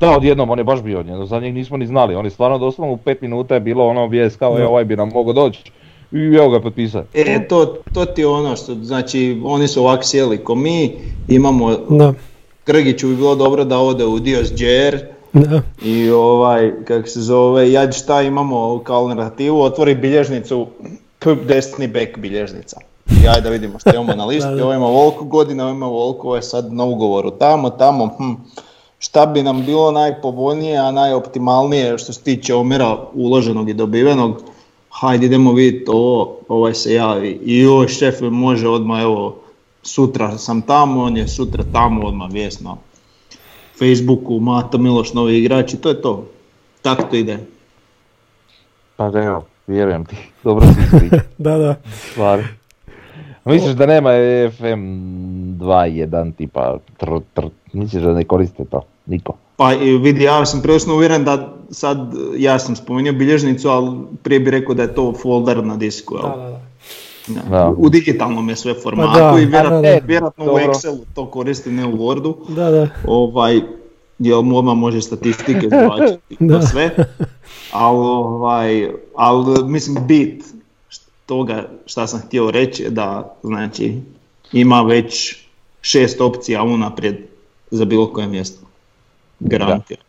da odjednom, on je baš bio odjednom, za njeg nismo ni znali, on je stvarno doslovno u pet minuta je bilo ono vijest kao, Da. e, ovaj bi nam mogao doći, i evo ga potpisao. E, to, to ti je ono što, znači, oni su ovak sjeli ko mi, imamo, Da, Grgiću bi bilo dobro da ode u Dios Džer, da. i ovaj, kako se zove, ja šta imamo kao alternativu, otvori bilježnicu, p, desni bek bilježnica. I ajde da vidimo što imamo na listi, ovo ima volko godina, ovo ima volko, ovo je sad na ugovoru tamo, tamo, hm. Šta bi nam bilo najpovoljnije, a najoptimalnije što se tiče omjera uloženog i dobivenog, hajde idemo vidjeti ovo, ovaj se javi i joj šef može odmah evo sutra sam tamo, on je sutra tamo odmah vijest na Facebooku, Mato Miloš novi igrač i to je to. Tako to ide. Pa da evo, vjerujem ti, dobro si Da, da. stvari. A Misliš da nema FM 2.1 tipa tr, tr, misliš da ne koriste to? Niko. Pa i vidi, ja sam prilično uvjeren da sad, ja sam spomenuo bilježnicu, ali prije bi rekao da je to folder na disku. jel? Da, da, da. Da. U digitalnom je sve formatu da, i vjerojatno, da, da. vjerojatno u. Excelu to koristi, ne u Wordu. Da, da. Ovaj, jel mu odmah može statistike zvačiti Da. to sve. Ali, ovaj, ali mislim bit toga šta sam htio reći je da znači ima već šest opcija unaprijed za bilo koje mjesto. Garantiram.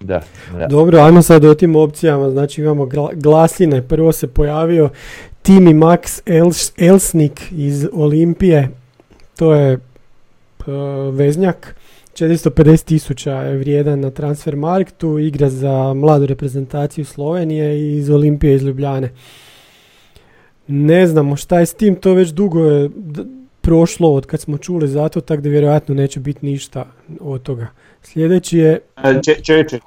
Da, da. Dobro, ajmo sad o tim opcijama. Znači imamo gla- glasine. Prvo se pojavio Timi Max Els- Elsnik iz Olimpije. To je uh, veznjak. 450 tisuća je vrijedan na transfer marktu. Igra za mladu reprezentaciju Slovenije i iz Olimpije iz Ljubljane. Ne znamo šta je s tim, to već dugo je d- prošlo od kad smo čuli za to, tako da vjerojatno neće biti ništa od toga. Sljedeći je... E, Če, če, če, če,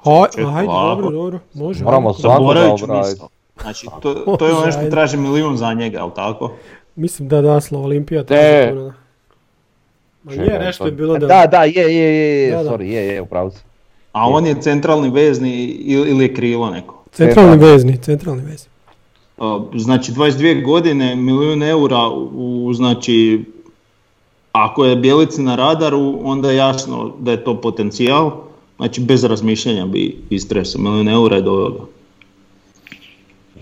ajde, dobro, dobro, može. Moramo svako da misao. Znači, to, to je ono što traži milijun za njega, jel tako? Mislim da daslo Olimpija. Te- da. Ma je nešto to- je bilo da... Da, da, je, je, je, je, Da, da. sorry, je, je, upravo. A on je centralni vezni ili ili je krilo neko. Centralni vezni, centralni vezni. Znači 22 godine, milijun eura u, znači, ako je Bjelici na radaru, onda je jasno da je to potencijal. Znači bez razmišljanja bi istresao, milijun eura je ga.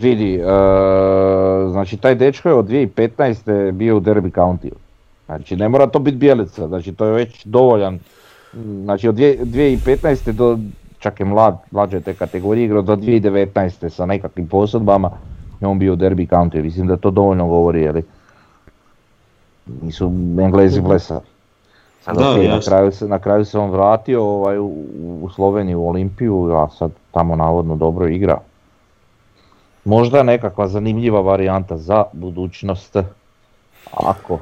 Vidi, e, znači taj dečko je od 2015. bio u Derby County. Znači ne mora to biti bijelica, znači to je već dovoljan. Znači od dvije- 2015. do, čak je mlad, mlađe te kategorije igrao do 2019. sa nekakvim posudbama je on bio u Derby County. Mislim da to dovoljno govori, jeli. Nisu Englezi blesa. Sad Da, okej, na, kraju se, na kraju se on vratio ovaj, u, u Sloveniju, u Olimpiju, a sad tamo navodno dobro igra. Možda nekakva zanimljiva varijanta za budućnost. Ako.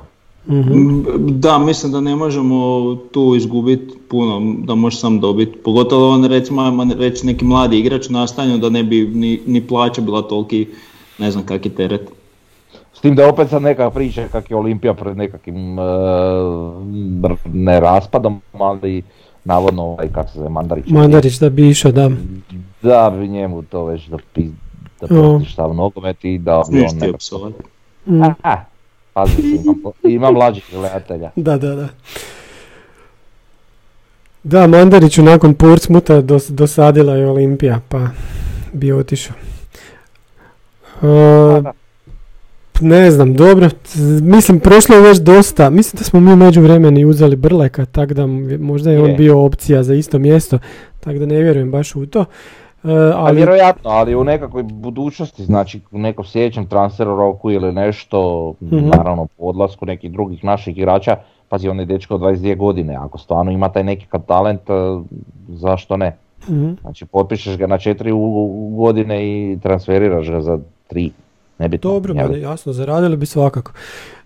Mhm. M, Da, mislim da ne možemo tu izgubiti puno, da može sam dobiti. Pogotovo on recimo, ajmo reći neki mladi igrač nastanju da ne bi ni, ni plaća bila toliki, ne znam kak je teret. S tim da opet sad neka priča kak je Olimpija pred nekakvim e, ne raspadom, ali navodno ovaj, kako se zove, Mandarić. Mandarić da bi išao, da. Da bi njemu to već da, pi, da sav nogomet i da bi on nekako... Mm. A, pazi, ima, ima mlađih gledatelja. Da, da, da. Da, Mandariću nakon Portsmuta dos, dosadila je Olimpija, pa bi otišao. E, da. Ne znam, dobro, mislim prošlo je već dosta, mislim da smo mi među vremeni uzeli Brleka, tako da možda je on bio opcija za isto mjesto, tako da ne vjerujem baš u to. E, Ali ali, vjerojatno, ali u nekakvoj budućnosti, znači u nekom sljedećem transfer roku ili nešto, Mhm. naravno po odlasku nekih drugih naših igrača, pazi on je dečko od 22 godine, ako stvarno ima taj nekakav talent, e, zašto ne? Mhm. Znači potpišeš ga na 4 godine i transferiraš ga za 3. Nebitno. Dobro, ma jasno, zaradili bi svakako.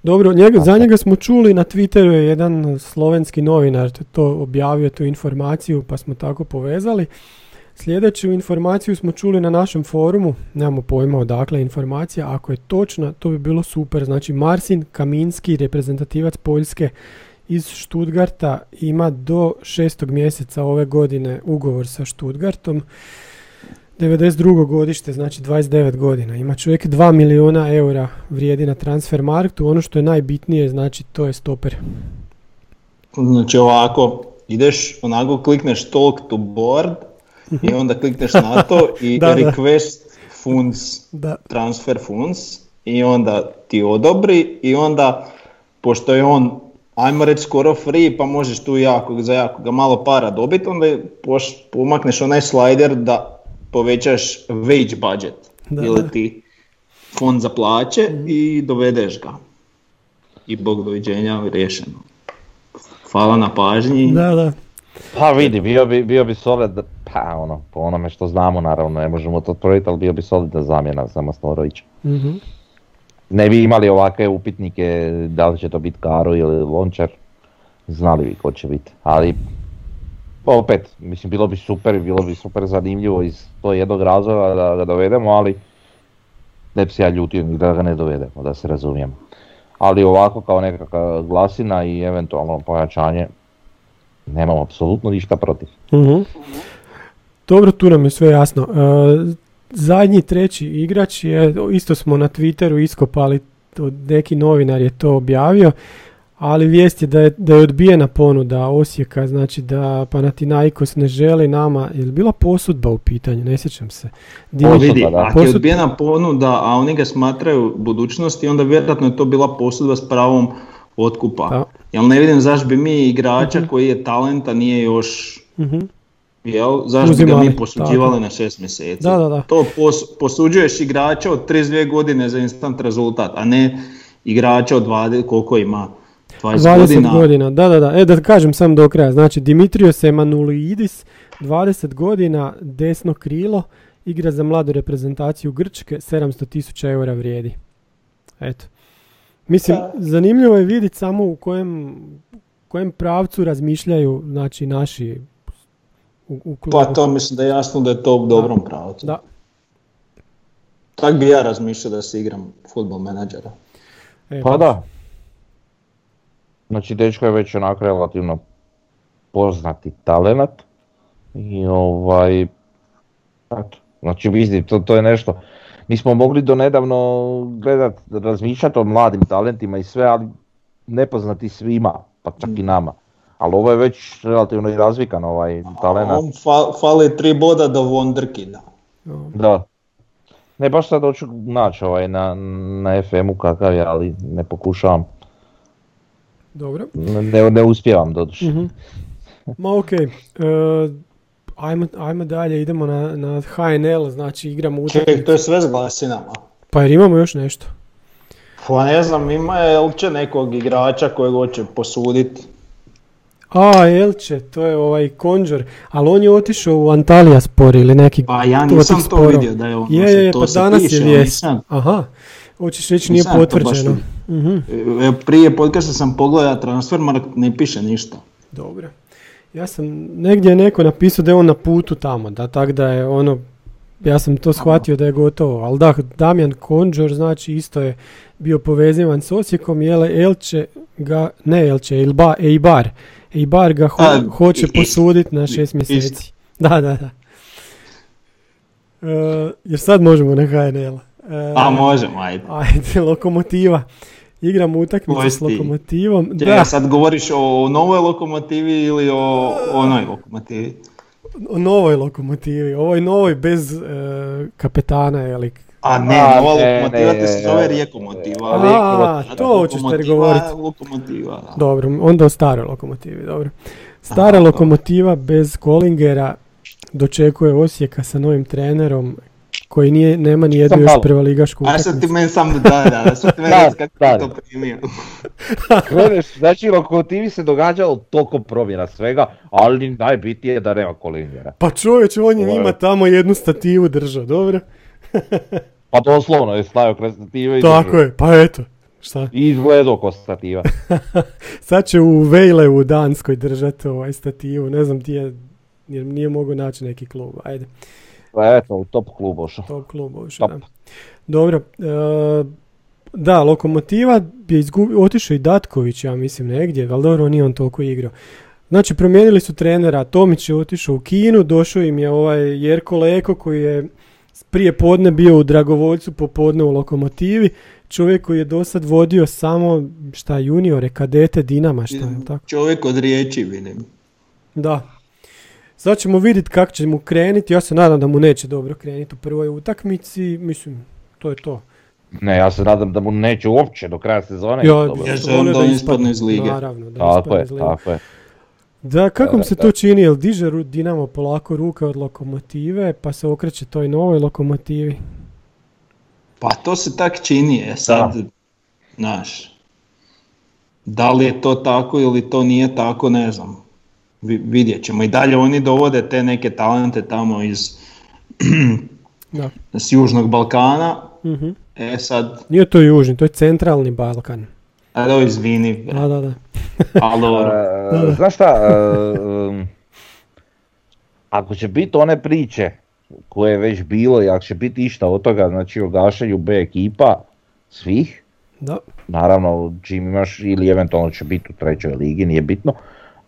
Dobro, njega, za njega smo čuli, na Twitteru je jedan slovenski novinar to objavio, tu informaciju, pa smo tako povezali. Sljedeću informaciju smo čuli na našem forumu, nemamo pojma odakle informacija, ako je točna, to bi bilo super. Znači, Marsin Kaminski, reprezentativac Poljske iz Stuttgarta, ima do šestog mjeseca ove godine ugovor sa Stuttgartom. 92. godište, znači 29 godina. Ima čovjek 2 milijuna eura vrijedi na transfer marktu. Ono što je najbitnije, znači to je stoper. Znači ovako, ideš onako klikneš talk to board i onda klikneš na to i Da, da. request funds, Da. transfer funds i onda ti odobri i onda pošto je on ajmo reći skoro free pa možeš tu jako, za jako ga malo para dobiti onda poš- pomakneš onaj slider da povećaš wage budget Da, ili ti fond za plaće i dovedeš ga. I bog doviđenja, riješeno. Hvala na pažnji. Da, da. Pa vidi, bio bi, bio bi solid, pa ono, po onome što znamo naravno, ne možemo to tvrditi, ali bio bi solidna zamjena za Maslorovića. Mhm. Ne bi imali ovakve upitnike, da li će to biti Karo ili Lončar, znali bi ko će biti, ali opet, mislim bilo bi super, bilo bi super zanimljivo iz to jednog razloga da ga dovedemo, ali ne bi se ja ljutio da ga ne dovedemo, da se razumijemo. Ali ovako kao nekakva glasina i eventualno pojačanje, nemam apsolutno ništa protiv. Mhm. Dobro, tu nam je sve jasno. E, zadnji treći igrač je, isto smo na Twitteru iskopali, neki novinar je to objavio, ali vijest je da je, da je odbijena ponuda Osijeka, znači da Panathinaikos ne želi nama, je li bila posudba u pitanju, ne sjećam se. Pa Dimić- vidi, da. ako je odbijena ponuda, a oni ga smatraju budućnosti, onda vjerojatno je to bila posudba s pravom otkupa. Da. Jel ne vidim zašto bi mi igrača koji je talenta nije još, Mhm. jel, zašto bi ga mi posuđivali na šest mjeseci. Da, da, da. To pos- posuđuješ igrača od 32 godine za instant rezultat, a ne igrača od 20, koliko ima, 20, 20 godina. godina. da, da, da. E, da kažem sam do kraja. Znači, Dimitrios Emanuelidis, 20 godina, desno krilo, igra za mladu reprezentaciju Grčke, 700 tisuća eura vrijedi. Eto. Mislim, zanimljivo je vidjeti samo u kojem, u kojem pravcu razmišljaju znači, naši u, u klubu. Pa to mislim da je jasno da je to u dobrom pravcu. Da. tak bi ja razmišljao da se igram futbol menadžera. E, Pa da. Znači, dečko je već onako relativno poznati talenat. I ovaj, eto, znači mislim, to, to je nešto. Mi smo mogli do nedavno gledat, razmišljati o mladim talentima i sve, ali nepoznati svima, pa čak i nama. Ali ovo je već relativno i razvikan ovaj talenat. On fa- fali tri boda do Wonderkida. no, Da. Ne, baš sad hoću naći ovaj na, na FM-u kakav je, ali ne pokušavam. Dobro. Ne, ne uspijevam doduše. Mhm. Ma ok, e, ajmo, ajmo dalje, idemo na, na HNL, znači igramo utakmicu. Čekaj, to je sve s glasinama. Pa jer imamo još nešto. Pa ne znam, ima je uopće nekog igrača kojeg hoće posuditi. A, Elče, to je ovaj Konđor, ali on je otišao u Antalija spor ili neki Pa ja nisam to vidio da je on Je, je, je, to pa se danas piše, je vijest. nisam- Aha, hoćeš reći nije nisam baš potvrđeno. E, Prije podcasta sam pogledao transfer, ne piše ništa. dobro. Ja sam, negdje je neko napisao da je on na putu tamo, da tak da je ono, ja sam to shvatio da je gotovo, ali da, Damjan Konđor, znači isto je bio povezivan s Osijekom, jele Elče ga, ne Elče, Ilba, Eibar, Eibar ga ho- A, hoće posuditi na šest mjeseci. Da, da, da. E, jer sad možemo na HNL. E, A možemo, ajde. Ajde, lokomotiva. Igramo utakmicu s lokomotivom. Čekaj, Da, sad govoriš o novoj lokomotivi ili o onoj lokomotivi? o novoj lokomotivi. Ovoj novoj bez e, kapetana, je li? A ne, A, nova ne, lokomotiva ne, ti se zove. Rijekomotiva. A, to hoćeš te govoriti. Lokomotiva, da. Dobro, onda o staroj lokomotivi, dobro. Stara Aha, lokomotiva bez Kolingera dočekuje Osijeka sa novim trenerom koji nije, nema ni jednu još malo. prvoligašku A sad ti utakmicu. meni sam, da, da, da, sad ti meni kako da. to primio. Gledaš, znači lokomotivi se događalo toliko promjena svega, ali najbitnije je da nema kolingera. Pa čovječ, on je njima tamo jednu stativu držao, dobro? Pa doslovno je stavio kraj stative i Tako držao. je, pa eto. Šta? I izgledao ko stativa. Sad će u Vejle u Danskoj držati ovaj stativu, ne znam ti je, jer nije mogao naći neki klub, ajde, Pa eto, u top klub ošao. top klub uopće, Top. da. Dobro, e, da, Lokomotiva je izgubio, otišao i Datković, ja mislim, negdje, ali dobro, nije on toliko igrao. Znači, promijenili su trenera, Tomić je otišao u Kinu, došao im je ovaj Jerko Leko koji je prije podne bio u Dragovoljcu, popodne u Lokomotivi, čovjek koji je do sad vodio samo, šta, juniore, kadete Dinama, šta je tako? Čovjek od riječi vidim. Da. Sad ćemo vidjeti kako će mu krenuti. Ja se nadam da mu neće dobro krenuti u prvoj utakmici. Mislim, to je to. Ne, ja se nadam da mu neće uopće do kraja sezone. Ja, dobro. Ja želim da on ispadne iz lige. Naravno, da Tako ispadne je, iz lige. tako je. Da, kako mu se to čini? Jel diže Dinamo polako ruke od lokomotive, pa se okreće toj novoj lokomotivi? Pa to se tak čini, je sad, znaš, da li je to tako ili to nije tako, ne znam. Vi- vidjet ćemo. I dalje oni dovode te neke talente tamo iz Da. s Južnog Balkana. Mhm. E sad, Nije to južni, to je centralni Balkan. evo izvini, Da, da, da. ali Znaš šta, e, um, ako će biti one priče koje je već bilo i ako će biti išta od toga, znači o gašenju B ekipa svih, Da. naravno čim imaš ili eventualno će biti u trećoj ligi, nije bitno,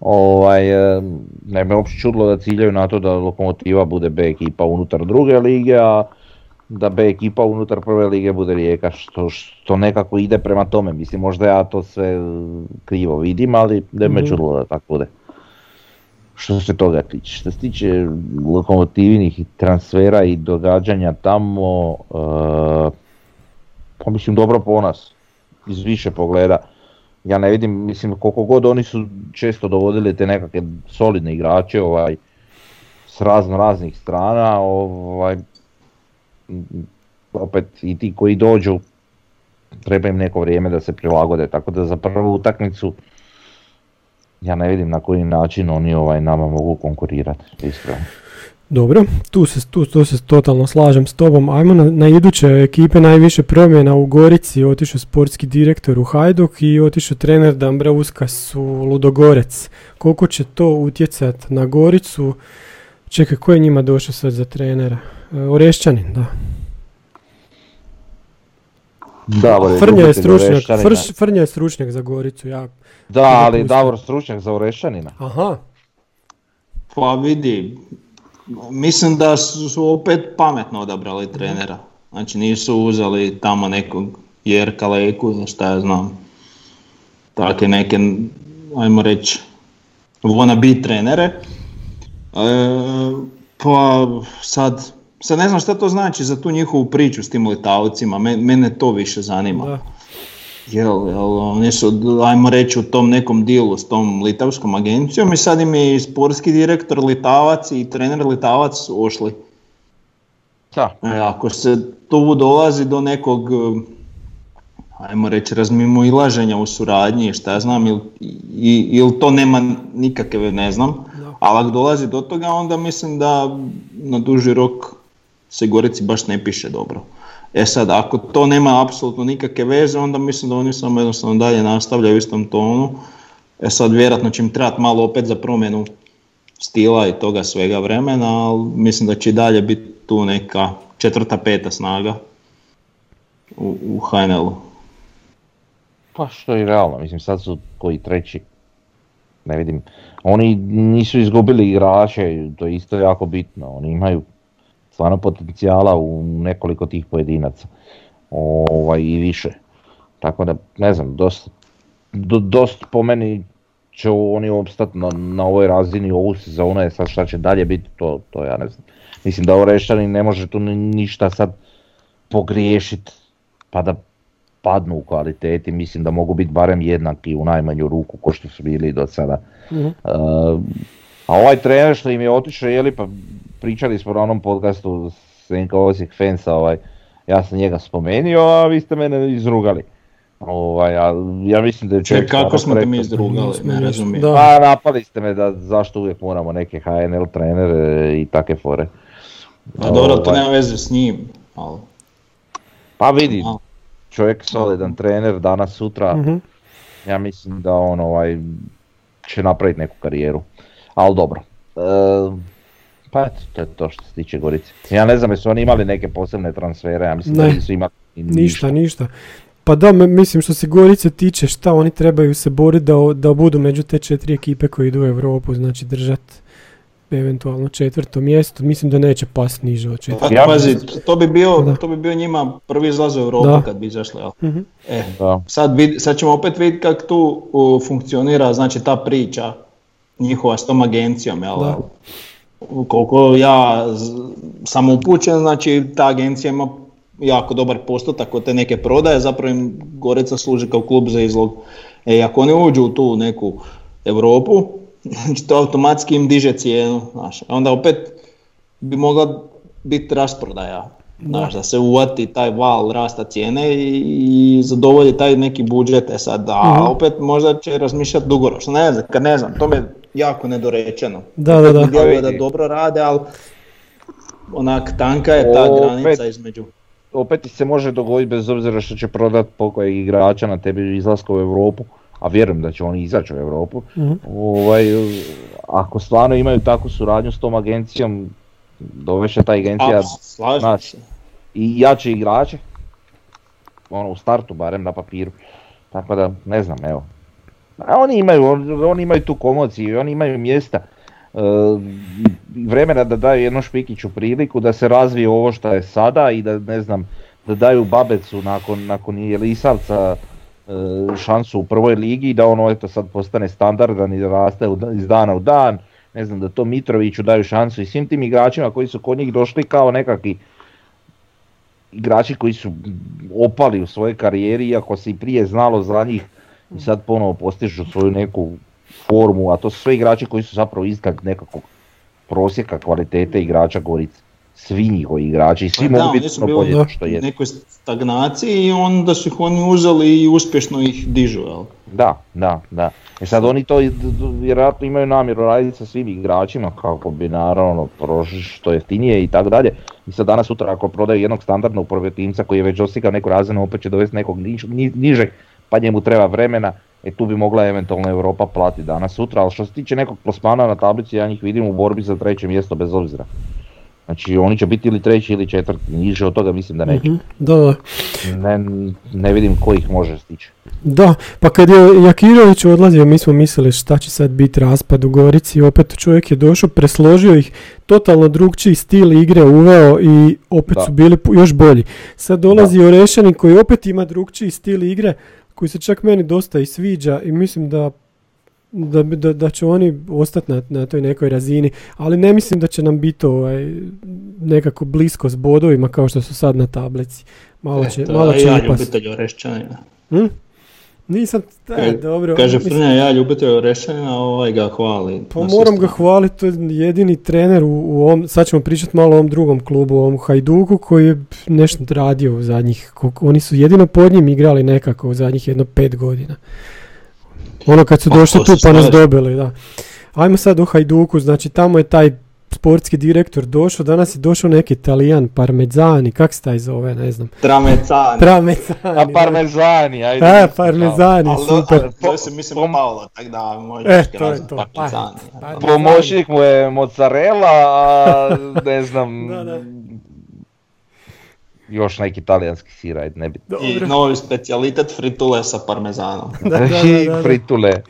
ovaj, e, ne me uopće čudilo da ciljaju na to da Lokomotiva bude B ekipa unutar druge lige, a da B ekipa unutar prve lige bude Rijeka, što, što nekako ide prema tome, mislim možda ja to sve e, krivo vidim, ali ne me Mhm. čudilo da tako bude. Što se toga tiče, što se tiče lokomotivnih transfera i događanja tamo, e, pa mislim dobro po nas, iz više pogleda. Ja ne vidim, mislim koliko god oni su često dovodili te nekakve solidne igrače ovaj, s razno raznih strana, ovaj, opet i ti koji dođu treba im neko vrijeme da se prilagode, tako da za prvu utakmicu ja ne vidim na koji način oni ovaj nama mogu konkurirati, iskreno. Dobro, tu se, tu, tu se totalno slažem s tobom. Ajmo na, na iduće ekipe najviše promjena u Gorici. Otišao sportski direktor u Hajduk i otišao trener Dambra Uskas u Ludogorec. Koliko će to utjecat na Goricu? Čekaj, ko je njima došao sad za trenera? E, Orešćanin, da. Davor je Frnja je stručnjak. Frš- Frnja je stručnjak za Goricu, ja. Da, ali. Davor stručnjak za Orešćanina. Aha, Pa vidi, mislim da su, opet pametno odabrali trenera. Znači nisu uzeli tamo nekog Jerka Leku ili šta ja znam. Takve neke, ajmo reći, wannabe trenere. E, pa sad, sad ne znam šta to znači za tu njihovu priču s tim Litavcima, Me- mene to više zanima. da. Jel, jel, oni su, ajmo reći, u tom nekom dilu s tom litavskom agencijom i sad im je i sportski direktor Litavac i trener Litavac ošli. Da. E, ako se tu dolazi do nekog, ajmo reći, razmimoilaženja u suradnji, šta ja znam, ili, i- ili to nema nikakve, ne znam, ali ako dolazi do toga, onda mislim da na duži rok se Gorici baš ne piše dobro. E sad, ako to nema apsolutno nikakve veze, onda mislim da oni samo jednostavno dalje nastavljaju u istom tonu. E sad, vjerojatno će im trebati malo opet za promjenu stila i toga svega vremena, ali mislim da će i dalje biti tu neka četvrta, peta snaga u, u HNL-u. Pa što je realno, mislim sad su koji treći, ne vidim, oni nisu izgubili igrače, to je isto jako bitno, oni imaju stvarno potencijala u nekoliko tih pojedinaca, ovaj, i više. Tako da, ne znam, dosta, do, dosta po meni će oni opstati na, na ovoj razini ovu sezonu, je sad šta će dalje biti, to, to ja ne znam. Mislim da Orešćani ne može tu ni- ništa sad pogriješiti, pa da padnu u kvaliteti, mislim da mogu biti barem jednaki u najmanju ruku ko što su bili do sada. Mhm. Uh, a ovaj trener što im je otišao, jeli, pa pričali smo na onom podcastu Senka Osijek Fensa, ovaj, ja sam njega spomenuo, a vi ste mene izrugali. Ovaj, a ja mislim da je čovjek kako smo te mi Nismo ne razumijem. Pa napali ste me da zašto uvijek moramo neke HNL trenere i take fore. Pa dobro, to Ovaj, nema veze s njim, ali... Pa vidi, čovjek solidan trener danas sutra, Mhm. ja mislim da on ovaj će napraviti neku karijeru. Ali dobro. E, pa eto, to je to što se tiče Gorice. Ja ne znam jesu oni imali neke posebne transfere, ja mislim da Ne. nisu imali ni- Ništa, ništa. Pa da, mislim što se Gorice tiče, šta oni trebaju se boriti da, da budu među te četiri ekipe koje idu u Europu, znači držat eventualno četvrto mjesto, mislim da neće pasti niže od Pa, četvrtog. Ja- pazi, to bi, bio, Da. to bi bio njima prvi izlaz u Europu Da. kad bi izašli? Mhm. E, Da. sad, vid, sad ćemo opet vidjeti kako tu funkcionira znači ta priča njihova s tom agencijom, jel? Da. Koliko ja sam upućen, znači ta agencija ima jako dobar postotak od te neke prodaje, zapravo im Goreca služi kao klub za izlog. E, ako oni uđu u tu neku Europu, znači to automatski im diže cijenu, znaš. Onda opet bi mogla biti rasprodaja, znaš, da se uvati taj val rasta cijene i, i zadovolji taj neki budžet, e sad, a Mhm. opet možda će razmišljati dugoročno, ne znam, kad ne znam, to mi je jako nedorečeno. Da, da, da. Djeluje da vidi. dobro rade, ali onak tanka je ta Opet. granica između. Opet ti se može dogoditi bez obzira što će prodat pokojeg igrača na tebi izlaska u Europu, a vjerujem da će oni izaći u Europu. Mhm. Ovaj, ako stvarno imaju takvu suradnju s tom agencijom, dovešće ta agencija A, znaš, i jače igrače, ono u startu barem na papiru. Tako da, ne znam, evo. A oni imaju, on- oni imaju tu komociju, oni imaju mjesta, e, vremena da daju jednom Špikiću priliku da se razvije ovo što je sada i da ne znam, da daju Babecu nakon, nakon Jelisavca e, šansu u prvoj ligi i da ono eto sad postane standardan i da raste iz dana u dan. Ne znam, da to Mitroviću daju šansu i svim tim igračima koji su kod njih došli kao nekakvi igrači koji su opali u svojoj karijeri, iako se i prije znalo za njih i sad ponovo postižu svoju neku formu, a to su sve igrači koji su zapravo iznad nekakvog prosjeka kvalitete igrača Gorice. Svi njihovi igrači, svi Pa da, mogu biti puno bolji da. što u je. nekoj stagnaciji i onda su ih oni uzeli i uspješno ih dižu, jel? Da, da, da. E sad oni to vjerojatno imaju namjeru raditi sa svim igračima kako bi naravno prošli što jeftinije i tako dalje. I sad danas sutra ako prodaju jednog standardnog provetimca koji je već dostigao neku razinu opet će dovesti nekog niž- ni- nižeg pa njemu treba vremena. E tu bi mogla eventualno Europa platiti danas sutra, ali što se tiče nekog plasmana na tablici ja njih vidim u borbi za treće mjesto bez obzira. Znači oni će biti ili treći ili četvrti, niže od toga mislim da neće. Mhm, Da, da. Ne, ne vidim ko ih može stići. Da, pa kad je Jakirović odlazio, mi smo mislili šta će sad biti raspad u Gorici, opet čovjek je došao, presložio ih, totalno drugčiji stil igre uveo i opet Da. su bili još bolji. Sad dolazi Orešanin koji opet ima drugčiji stil igre, koji se čak meni dosta i sviđa i mislim da da, da, da će oni ostati na, na toj nekoj razini, ali ne mislim da će nam biti ovaj, nekako blisko s bodovima kao što su sad na tablici. Malo će, Eto, malo će ja ljubitelj Orešćanina. Hm? Nisam, da, Kaže- dobro. Kaže mislim- Frnja, ja ljubitelj Orešćanina, ovaj ga hvali. Pa moram ga hvaliti, to je jedini trener u, u ovom, sad ćemo pričati malo o ovom drugom klubu, o ovom Hajduku koji je nešto radio u zadnjih, oni su jedino pod njim igrali nekako u zadnjih jedno pet godina. Ono kad su Pa, došli tu pa nas dobili, da. Ajmo sad o Hajduku, znači tamo je taj sportski direktor došao, danas je došao neki Italijan, Parmezani, kak se taj zove, ne znam. Tramecani. Tramezani. A parmezani, ajde. A, Parmezani, Ali super. ali to se mislim pom- Paolo, tako da možeš E, to je to. Parmezani. Pa- eto. pa- Pomoćnik mu je mozzarella, a ne znam, Da, da. Još neki talijanski sir, ajde, ne bi. I novi specijalitet fritule sa parmezanom. Da, da, da, fritule.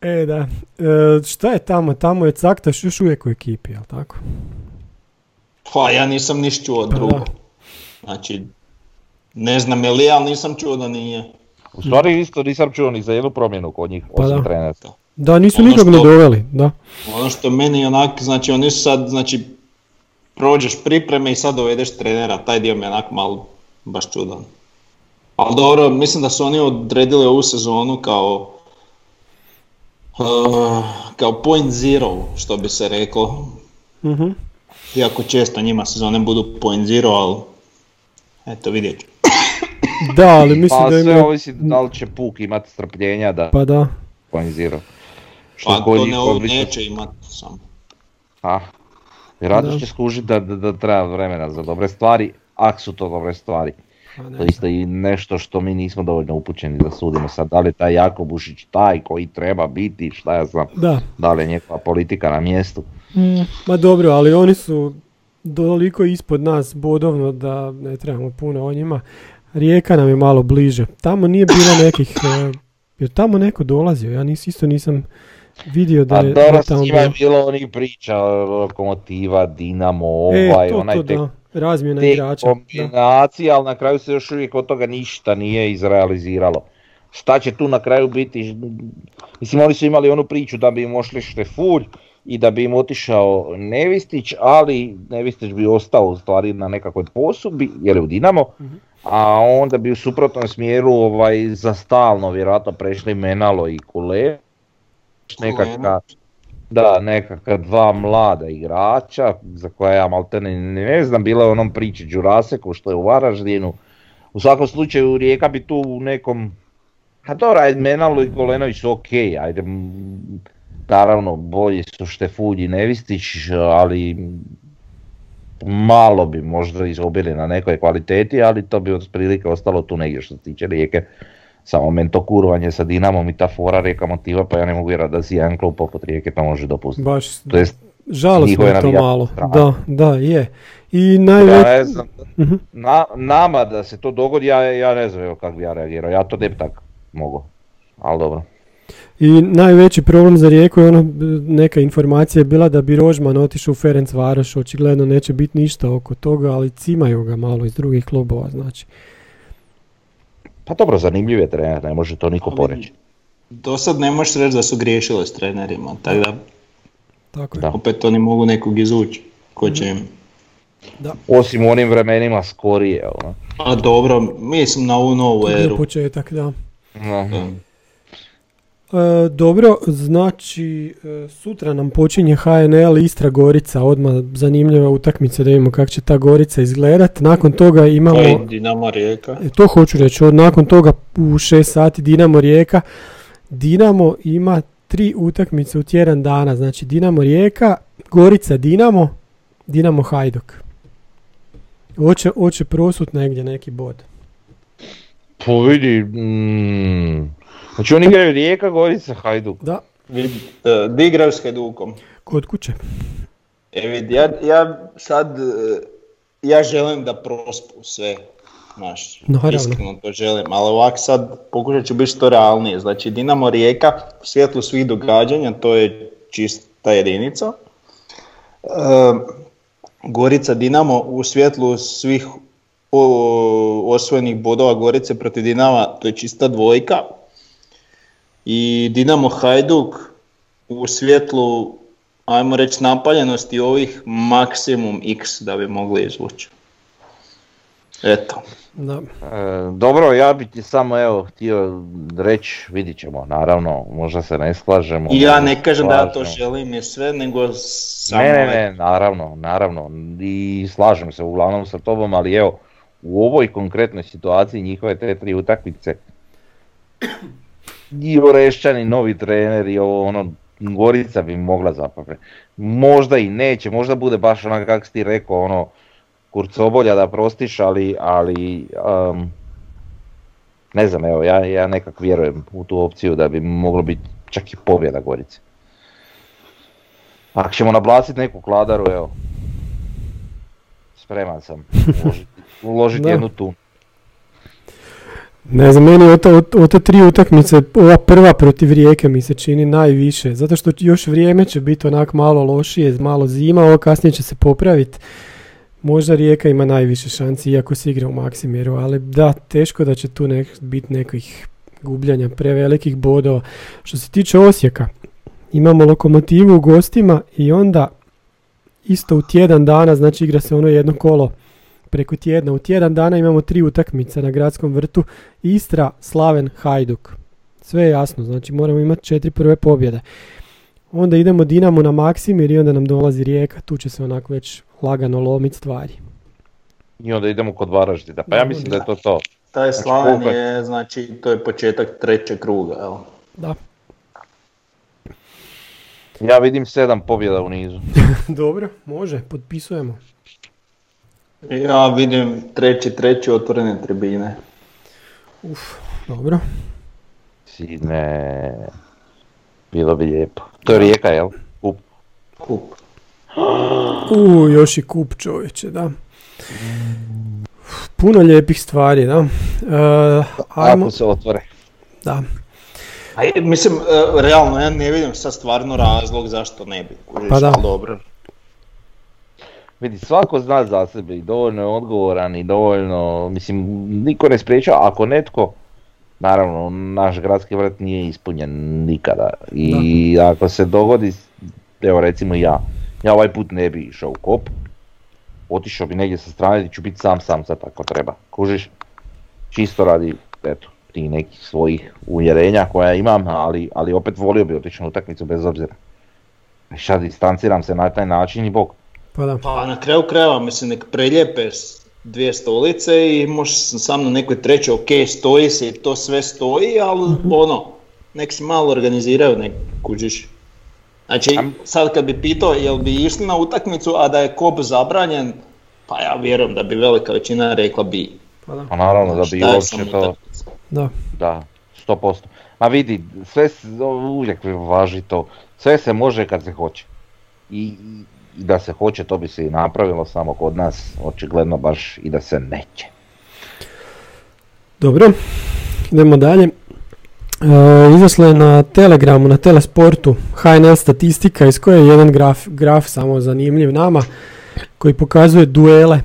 E, da. E, šta je tamo? Tamo je Caktaš još uvijek u ekipi, jel tako? Pa ja nisam niš čuo Pa drugo. Znači, ne znam je li, ali nisam čuo da nije. U stvari isto nisam čuo ni za jednu promjenu kod njih, Pa osim da. trenera. Da, nisu Ono nikog ni što- doveli, da. Ono što meni onak, znači oni su sad, znači, prođeš pripreme i sad dovedeš trenera, taj dio mi je onak malo baš čudan. Ali dobro, mislim da su oni odredili ovu sezonu kao uh, kao point zero, što bi se reklo. Mhm. Iako često njima sezone budu point zero, ali eto vidjet ću. Da, ali mislim Pa da sve ima... ovisi da li će Puk imati strpljenja da Pa da. organizira. Pa kod to njih ne, neće imati samo. A, vjerojatno će skužiti da, da, da treba vremena za dobre stvari, ako su to dobre stvari. Pa ne To je isto i nešto što mi nismo dovoljno upućeni da sudimo sad, da li je taj Jakobušić taj koji treba biti, šta ja znam, Da. da li je njegova politika na mjestu. Ma dobro, ali oni su toliko ispod nas bodovno da ne trebamo puno o njima. Rijeka nam je malo bliže. Tamo nije bilo nekih... e, jer tamo neko dolazio, ja nis, isto nisam vidio da A je, da dobro, s njima je bilo. onih priča, lokomotiva, Dinamo, E, ovaj, to, onaj to tek, da, razmjena igrača. Da. kombinacije, ali na kraju se još uvijek od toga ništa nije izrealiziralo. Šta će tu na kraju biti? Mislim, oni su imali onu priču da bi im ošli Štefulj i da bi im otišao Nevistić, ali Nevistić bi ostao u stvari na nekakvoj posudbi, jer je u Dinamo, a onda bi u suprotnom smjeru ovaj, za stalno vjerojatno prešli Menalo i Kule. Nekakva, da, nekakva dva mlada igrača za koja ja maltene ne znam, bila je u onom priči Đuraseku što je u Varaždinu. U svakom slučaju Rijeka bi tu u nekom, a dobro, ajde Menalo i Kolenović su ok, ajde, naravno bolji su Štefulj i Nevistić, ali malo bi možda izgubili na nekoj kvaliteti, ali to bi otprilike ostalo tu negdje što se tiče Rijeke. Samo mento kurvanje sa Dinamom i ta fora Rijeka motiva, pa ja ne mogu vjerovati da si jedan klub poput Rijeke to može dopustiti. Baš, To jest, žalosno njihove je to malo. Da, da, je. I ja najveći... ne znam, Mhm. na, nama da se to dogodi, ja, ja ne znam kako bi ja reagirao, ja to ne bi tak mogao, ali dobro. I najveći problem za Rijeku je ono, b- neka informacija je bila da bi Rožman otišao u Ferenc Varoš, očigledno neće biti ništa oko toga, ali cimaju ga malo iz drugih klubova, znači. Pa dobro, zanimljiv je trener, ne može to niko poreći. Do sad ne možeš reći da su griješile s trenerima, tako da Tako je. Da. opet oni mogu nekog izvući. Ko će im... Osim u onim vremenima skorije, ono. A dobro, mislim na ovu novu eru. početak, da. No. E, dobro, znači e, sutra nam počinje HNL Istra Gorica, odmah zanimljiva utakmica da vidimo kako će ta Gorica izgledat. Nakon toga imamo... To je Dinamo Rijeka. E, to hoću reći, od nakon toga u 6 sati Dinamo Rijeka. Dinamo ima tri utakmice u tjedan dana, znači Dinamo Rijeka, Gorica Dinamo, Dinamo Hajduk. Hoće, hoće prosut negdje neki bod. Pa vidi, mm, znači oni igraju Rijeka, Gorica, Hajduk. Da, e, di igraju s Hajdukom? kod kuće. E vidi, ja, ja sad, e, ja želim da prospu sve, znaš, Naravno. iskreno to želim, ali ovak sad pokušat ću biti što realnije. Znači, Dinamo Rijeka, u svjetlu svih događanja, to je čista jedinica. E, Gorica Dinamo u svjetlu svih o- osvojenih bodova Gorice protiv Dinama, to je čista dvojka. I Dinamo Hajduk u svjetlu, ajmo reći, napaljenosti ovih maksimum x da bi mogli izvući. Eto. Da. E, dobro, ja bih ti samo evo htio reći, vidit ćemo, naravno, možda se ne slažemo. I ja ne kažem da ja to slažemo. želim je sve, nego samo... Ne, ne, ne, naravno, naravno, i slažem se uglavnom sa tobom, ali evo, u ovoj konkretnoj situaciji njihove te tri utakmice, i Orešćani, novi trener i ovo ono, Gorica bi mogla zapapre. Možda i neće, možda bude baš onako kako si ti rekao, ono, kurcobolja da prostiš, ali, ali um, ne znam, evo, ja, ja nekak vjerujem u tu opciju da bi moglo biti čak i pobjeda Gorice. Ako ćemo nablasiti neku kladaru, evo, spreman sam uložiti, uložiti jednu tu. Ne znam, meni od, od, od te tri utakmice, ova prva protiv Rijeke mi se čini najviše, zato što još vrijeme će biti onak malo lošije, malo zima, ovo kasnije će se popraviti. Možda Rijeka ima najviše šanci, iako se igra u Maksimiru, ali da, teško da će tu nek, biti nekih gubljanja prevelikih bodova. Što se tiče Osijeka, imamo lokomotivu u gostima i onda isto u tjedan dana, znači igra se ono jedno kolo preko tjedna. U tjedan dana imamo tri utakmice na gradskom vrtu. Istra, Slaven, Hajduk. Sve je jasno, znači moramo imati četiri prve pobjede. Onda idemo Dinamo na Maksimir i onda nam dolazi Rijeka, tu će se onako već lagano lomiti stvari. I onda idemo kod Varaždina. Pa ja mislim da je to to. Taj Znači, Slaven koliko je, znači, to je početak trećeg kruga, jel? Da. Ja vidim sedam pobjeda u nizu. Dobro, može, potpisujemo. Ja vidim treći, treći otvorene tribine. Uf, dobro. Sine, bilo bi lijepo. To je Rijeka, jel? Kup. Kup. U, još i kup čovječe, da. Puno lijepih stvari, da. E, ajmo, Ako se otvore. da. A mislim, e, realno, ja ne vidim sad stvarno razlog zašto ne bi. kužiš, Pa da. dobro. Vidi, svako zna za sebe i dovoljno je odgovoran i dovoljno, mislim, niko ne spriječa, ako netko, naravno, naš gradski vrt nije ispunjen nikada i ako se dogodi, evo recimo ja, ja ovaj put ne bi išao u kop, otišao bi negdje sa strane i ću biti sam sam sad ako treba, kužiš, čisto radi, eto, ti nekih svojih uvjerenja koja imam, ali, ali opet volio bi otići na utakmicu bez obzira. I sad distanciram se na taj način i bok. Pa da. Pa na kraju krajeva, mislim, nek preljepe dvije stolice i možeš sam na nekoj trećoj, ok, stoji se i to sve stoji, ali Mhm. ono, nek se malo organiziraju, nek kužiš. Znači, sad kad bi pitao jel bi išli na utakmicu, a da je kop zabranjen, pa ja vjerujem da bi velika većina rekla bi. Pa da. Pa naravno da bi Šta je uopće to, utakmica? Da. da, 100%. Ma vidi, sve se, uvijek važi to, sve se može kad se hoće. I da se hoće, to bi se i napravilo, samo kod nas očigledno baš i da se neće. Dobro, idemo dalje. E, izašla je na Telegramu, na Telesportu HNL statistika iz koje je jedan graf, graf samo zanimljiv nama koji pokazuje duele.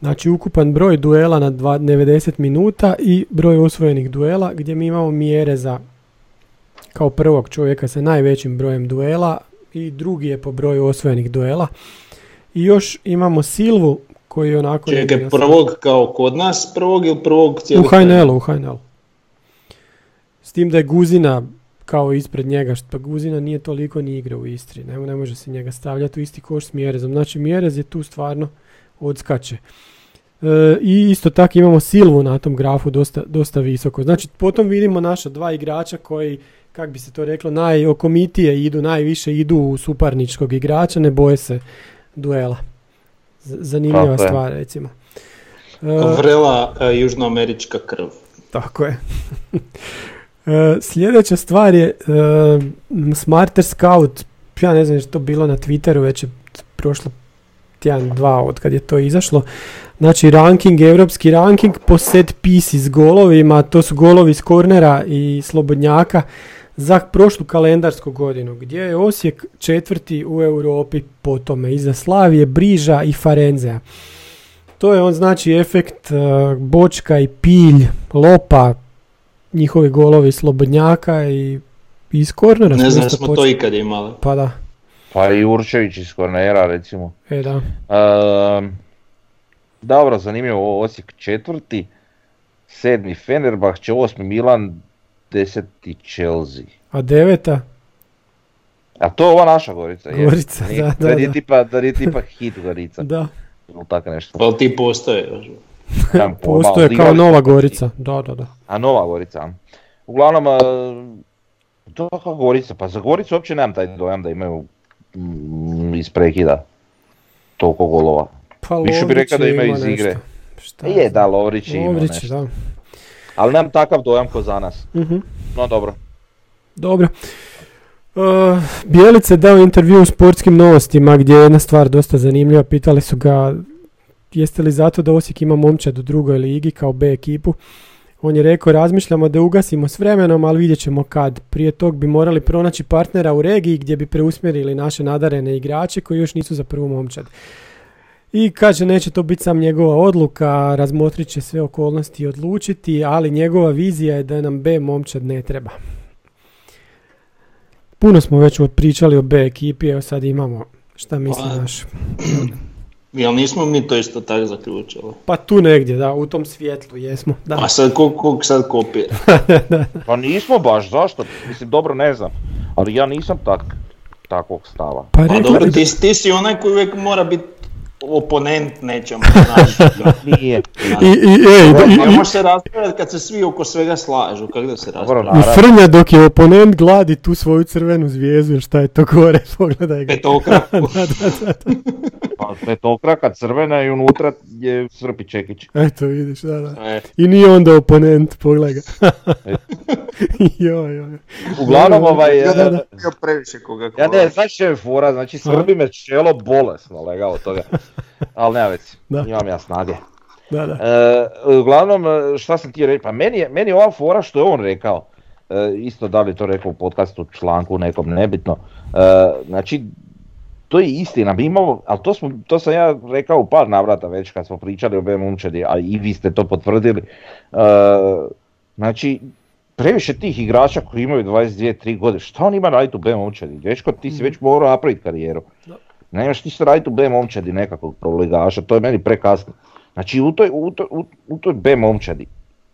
Znači ukupan broj duela na dva- 90 minuta i broj osvojenih duela gdje mi imamo mjere za kao prvog čovjeka sa najvećim brojem duela i drugi je po broju osvojenih duela. I još imamo Silvu koji je onako... Čekaj, prvog kao kod nas, prvog ili prvog u cijelog HNL-u, u HNL. S tim da je Guzina kao ispred njega, što pa Guzina nije toliko ni igra u Istri, ne, ne može se njega stavljati u isti koš s Mjerezom. Znači Mjerez je tu stvarno odskače. E, I isto tako imamo Silvu na tom grafu dosta, dosta visoko. Znači potom vidimo naša dva igrača koji, kak bi se to reklo, najokomitije idu, najviše idu u suparničkog igrača, ne boje se duela. Z- zanimljiva Tako je. stvar recimo. E, Vrela e, južnoamerička krv. tako je. E, sljedeća stvar je e, Smarter Scout, ja ne znam što je to bilo na Twitteru, već je prošlo tjedan, dva od kad je to izašlo. Znači ranking, europski ranking po set pisi s golovima, to su golovi iz kornera i slobodnjaka za prošlu kalendarsku godinu, gdje je Osijek četvrti u Europi po tome, iza Slavije, Briža i Farenzea. To je on znači efekt uh, Bočka i Pilj, Lopa, njihovi golovi slobodnjaka i iz kornera. Ne znam, smo to počeli. ikad imali. Pa da, Pa i Určević iz kornera recimo. e da. Ehm, dobro, zanimljivo, Osijek četvrti, sedmi Fenerbahče, osmi Milan, deseti Chelsea. A deveta? A to je ova naša Gorica? je? Gorica, Nije- da, da, Da nije da. tipa, da nije tipa hit Gorica, Da. ili tako nešto. Pa ti postoje Postoje ali kao Nova Gorica. Da, da, da. A Nova Gorica. Uglavnom, to kako Gorica, pa za Goricu uopće nemam taj dojam da imaju mm, iz prekida toliko golova. Pa Više bi rekao da je imaju ima iz igre. Šta Je, da. Lovrić je Lovrić, nešto. da. Ali nemam takav dojam ko za nas. Mhm. No dobro. Dobro. Uh, Bijelica je dao intervju u sportskim novostima gdje je jedna stvar dosta zanimljiva. Pitali su ga jeste li zato da Osijek ima momčad u drugoj ligi kao B ekipu. On je rekao razmišljamo da ugasimo s vremenom, ali vidjet ćemo kad. Prije tog bi morali pronaći partnera u regiji gdje bi preusmjerili naše nadarene igrače koji još nisu za prvu momčad. I kaže neće to biti sam njegova odluka, razmotrit će sve okolnosti i odlučiti, ali njegova vizija je da nam B momčad ne treba. Puno smo već pričali o B ekipi, evo sad imamo šta misli Pa, naš. Jel nismo mi to isto tako zaključili? Pa tu negdje, da, u tom svijetlu jesmo. Da. A sad ko, ko sad kopira? Pa nismo baš, zašto? Mislim, dobro ne znam. Ali ja nisam tak, takvog stava. Pa Pa dobro, ti, ti si onaj koji uvijek mora biti oponent nečemu. Nije. I, i, ej, da- Ne i- može se raspravljati kad se svi oko svega slažu, kako da se Dobro, raspravlja? i Frnja dok je oponent gladi tu svoju crvenu zvijezdu, šta je to gore, pogledaj ga. Petokraku. Pa petokraka crvena i unutra je Srpi Čekić. Eto vidiš, da, da. E, I nije onda oponent, pogledaj ga. joj, joj. Uglavnom ovaj... ja e, da previše koga Ja ne, znaš što je fora, znači srbi me čelo bolesno lega od toga. Ali nema već, Da. imam ja snage. Da, da. E, uglavnom, šta sam ti reći, pa meni je, meni je ova fora što je on rekao, e, isto da li je to rekao u podcastu, članku nekom, nebitno, e, znači, to je istina, mi imamo, ali to, smo, to sam ja rekao u par navrata već kad smo pričali o B momčadi, a i vi ste to potvrdili, E, znači, previše tih igrača koji imaju 22-3 godine, šta on ima raditi u B momčadi? Dečko, ti si već morao napraviti karijeru. Nemaš ti se raditi u B momčadi nekakvog proligaša, to je meni prekasno. Znači u toj, u toj, u, toj B momčadi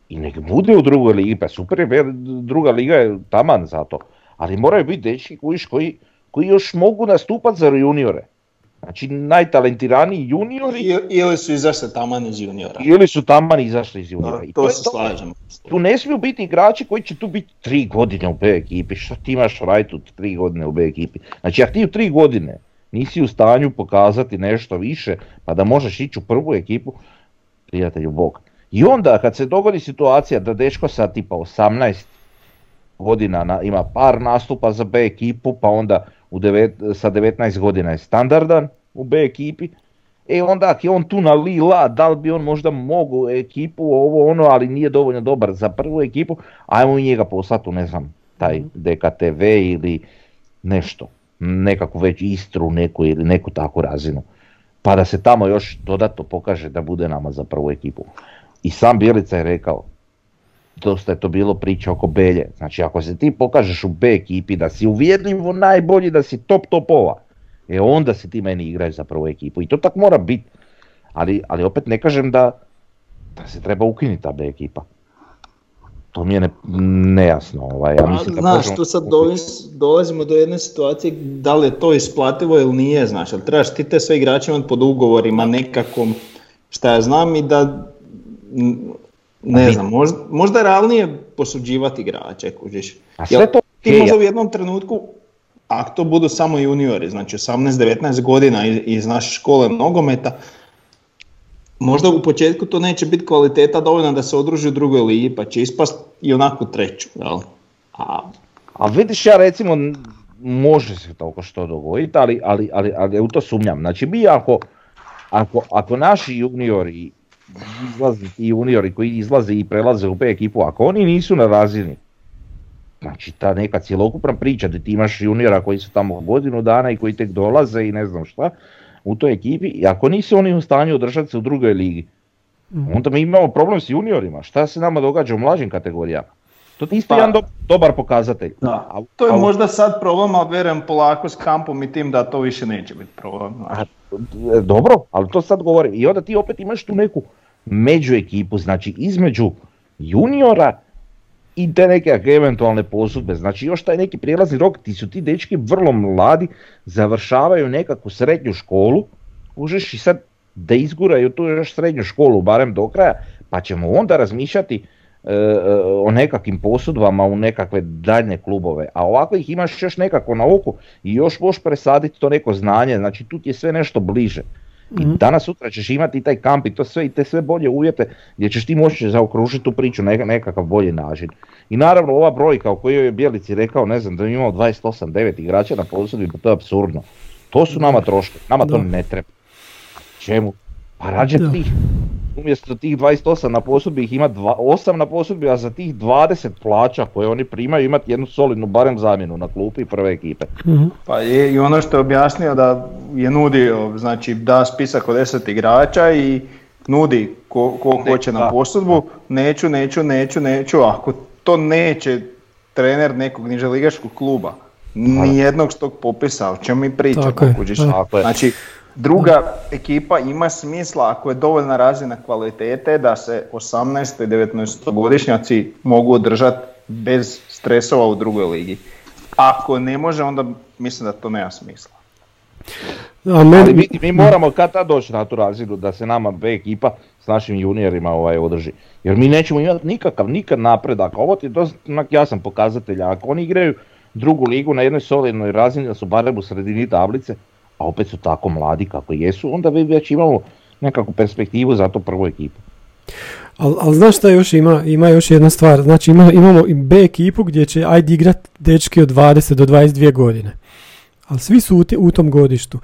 i nek bude u drugoj ligi, pa super je, druga liga je taman za to, ali moraju biti dečki kojiš, koji, koji još mogu nastupati za juniore. Znači najtalentiraniji juniori I- Ili su izašli taman iz juniora. ili su taman izašli iz juniora. I to se slažem. tu ne smiju biti igrači koji će tu biti tri godine u B ekipi. Što ti imaš raditi u tri godine u B ekipi? Znači, ako ti u tri godine nisi u stanju pokazati nešto više, pa da možeš ići u prvu ekipu, prijatelju Bog. I onda kad se dogodi situacija da dečko sa tipa 18 godina na- ima par nastupa za B ekipu, pa onda u devet, sa 19 godina je standardan u B ekipi, E onda ako je on tu na lila, da li bi on možda mogao ekipu ovo ono, ali nije dovoljno dobar za prvu ekipu, ajmo i njega poslati u ne znam, taj DKTV ili nešto, nekakvu već Istru neku ili neku takvu razinu. Pa da se tamo još dodatno pokaže da bude nama za prvu ekipu. I sam Bjelica je rekao, dosta je to bilo priča oko Belje. Znači ako se ti pokažeš u B ekipi da si uvjerljivo najbolji, da si top topova, e onda si ti meni igraš za prvu ekipu. I to tak mora biti. Ali, ali opet ne kažem da, da se treba ukinuti ta B ekipa. To mi je ne, nejasno. Ovaj, ja A, mislim da znaš, tu sad dolazimo do jedne situacije da li je to isplativo ili nije, znaš, ali trebaš ti te sve igrače imati pod ugovorima nekakvom, šta ja znam i da, ne znam, možda, možda je realnije posuđivati igrače, kužiš. A sve to ti možda u jednom trenutku, ako to budu samo juniori, znači 18-19 godina iz, iz naše škole nogometa, možda u početku to neće biti kvaliteta dovoljna da se odruži u drugoj ligi, pa će ispast i onako treću, jel? A A vidiš ja recimo, može se toliko što dogoditi, ali, ali, ali, ali u to sumnjam. Znači mi ako, ako, ako naši juniori, izlazi ti juniori koji izlaze i prelaze u B ekipu, ako oni nisu na razini, znači ta neka cjelokupna priča da ti imaš juniora koji su tamo godinu dana i koji tek dolaze i ne znam šta u toj ekipi, i ako nisu oni u stanju održati se u drugoj ligi, onda mi imamo problem s juniorima, šta se nama događa u mlađim kategorijama. To je isto Pa- jedan do- dobar pokazatelj. Da, A- to je a- možda sad problem, ali vjerujem polako s kampom i tim da to više neće biti problem. E, dobro, ali to sad govorim. I onda ti opet imaš tu neku među ekipu, znači između juniora i te neke eventualne posudbe. Znači još taj neki prijelazni rok, ti su ti dečki vrlo mladi, završavaju nekakvu srednju školu, užeš i sad da izguraju tu još srednju školu, barem do kraja, pa ćemo onda razmišljati o nekakvim posudbama u nekakve daljne klubove. A ovako ih imaš još nekako na oku i još možeš presaditi to neko znanje, znači tu ti je sve nešto bliže. I danas sutra ćeš imati i taj kamp i to sve i te sve bolje uvjete gdje ćeš ti moći zaokružiti tu priču na neka- nekakav bolji način. I naravno ova brojka o kojoj je Bjelici rekao, ne znam, da je imao 28-9 igrača na posudbi, pa to je apsurdno. To su nama troškovi, nama to Da. ne treba. Čemu? Pa rađe tih, umjesto tih 28 na posudbi ih ima dva- 8 na posudbi, a za tih 20 plaća koje oni primaju imati jednu solidnu barem zamjenu na klupi prve ekipe. Mhm. Pa je i ono što je objasnio da je nudio, znači da spisak od 10 igrača i nudi ko, ko Ne, hoće na posudbu, neću, neću, neću, neću, ako to neće trener nekog niželigaškog kluba, nijednog s tog popisa, o čemu mi pričamo, Tako je. Tako je. Znači, druga ekipa ima smisla ako je dovoljna razina kvalitete da se 18. i 19. godišnjaci mogu održati bez stresova u drugoj ligi. Ako ne može, onda mislim da to nema smisla. A meni, Ali mi, mi moramo kad tad doći na tu razinu da se nama B ekipa s našim juniorima ovaj održi. Jer mi nećemo imati nikakav, nikad napredak. Ovo ti je dosta jasan pokazatelj. Ako oni igraju drugu ligu na jednoj solidnoj razini, da su barem u sredini tablice, a opet su tako mladi kako jesu, onda mi već imamo nekakvu perspektivu za tu prvu ekipu. Ali al znaš šta još ima? Ima još jedna stvar. Znači ima, imamo i B ekipu gdje će ajde igrat dečki od 20 do 22 godine. Ali svi su u, ti- u tom godištu.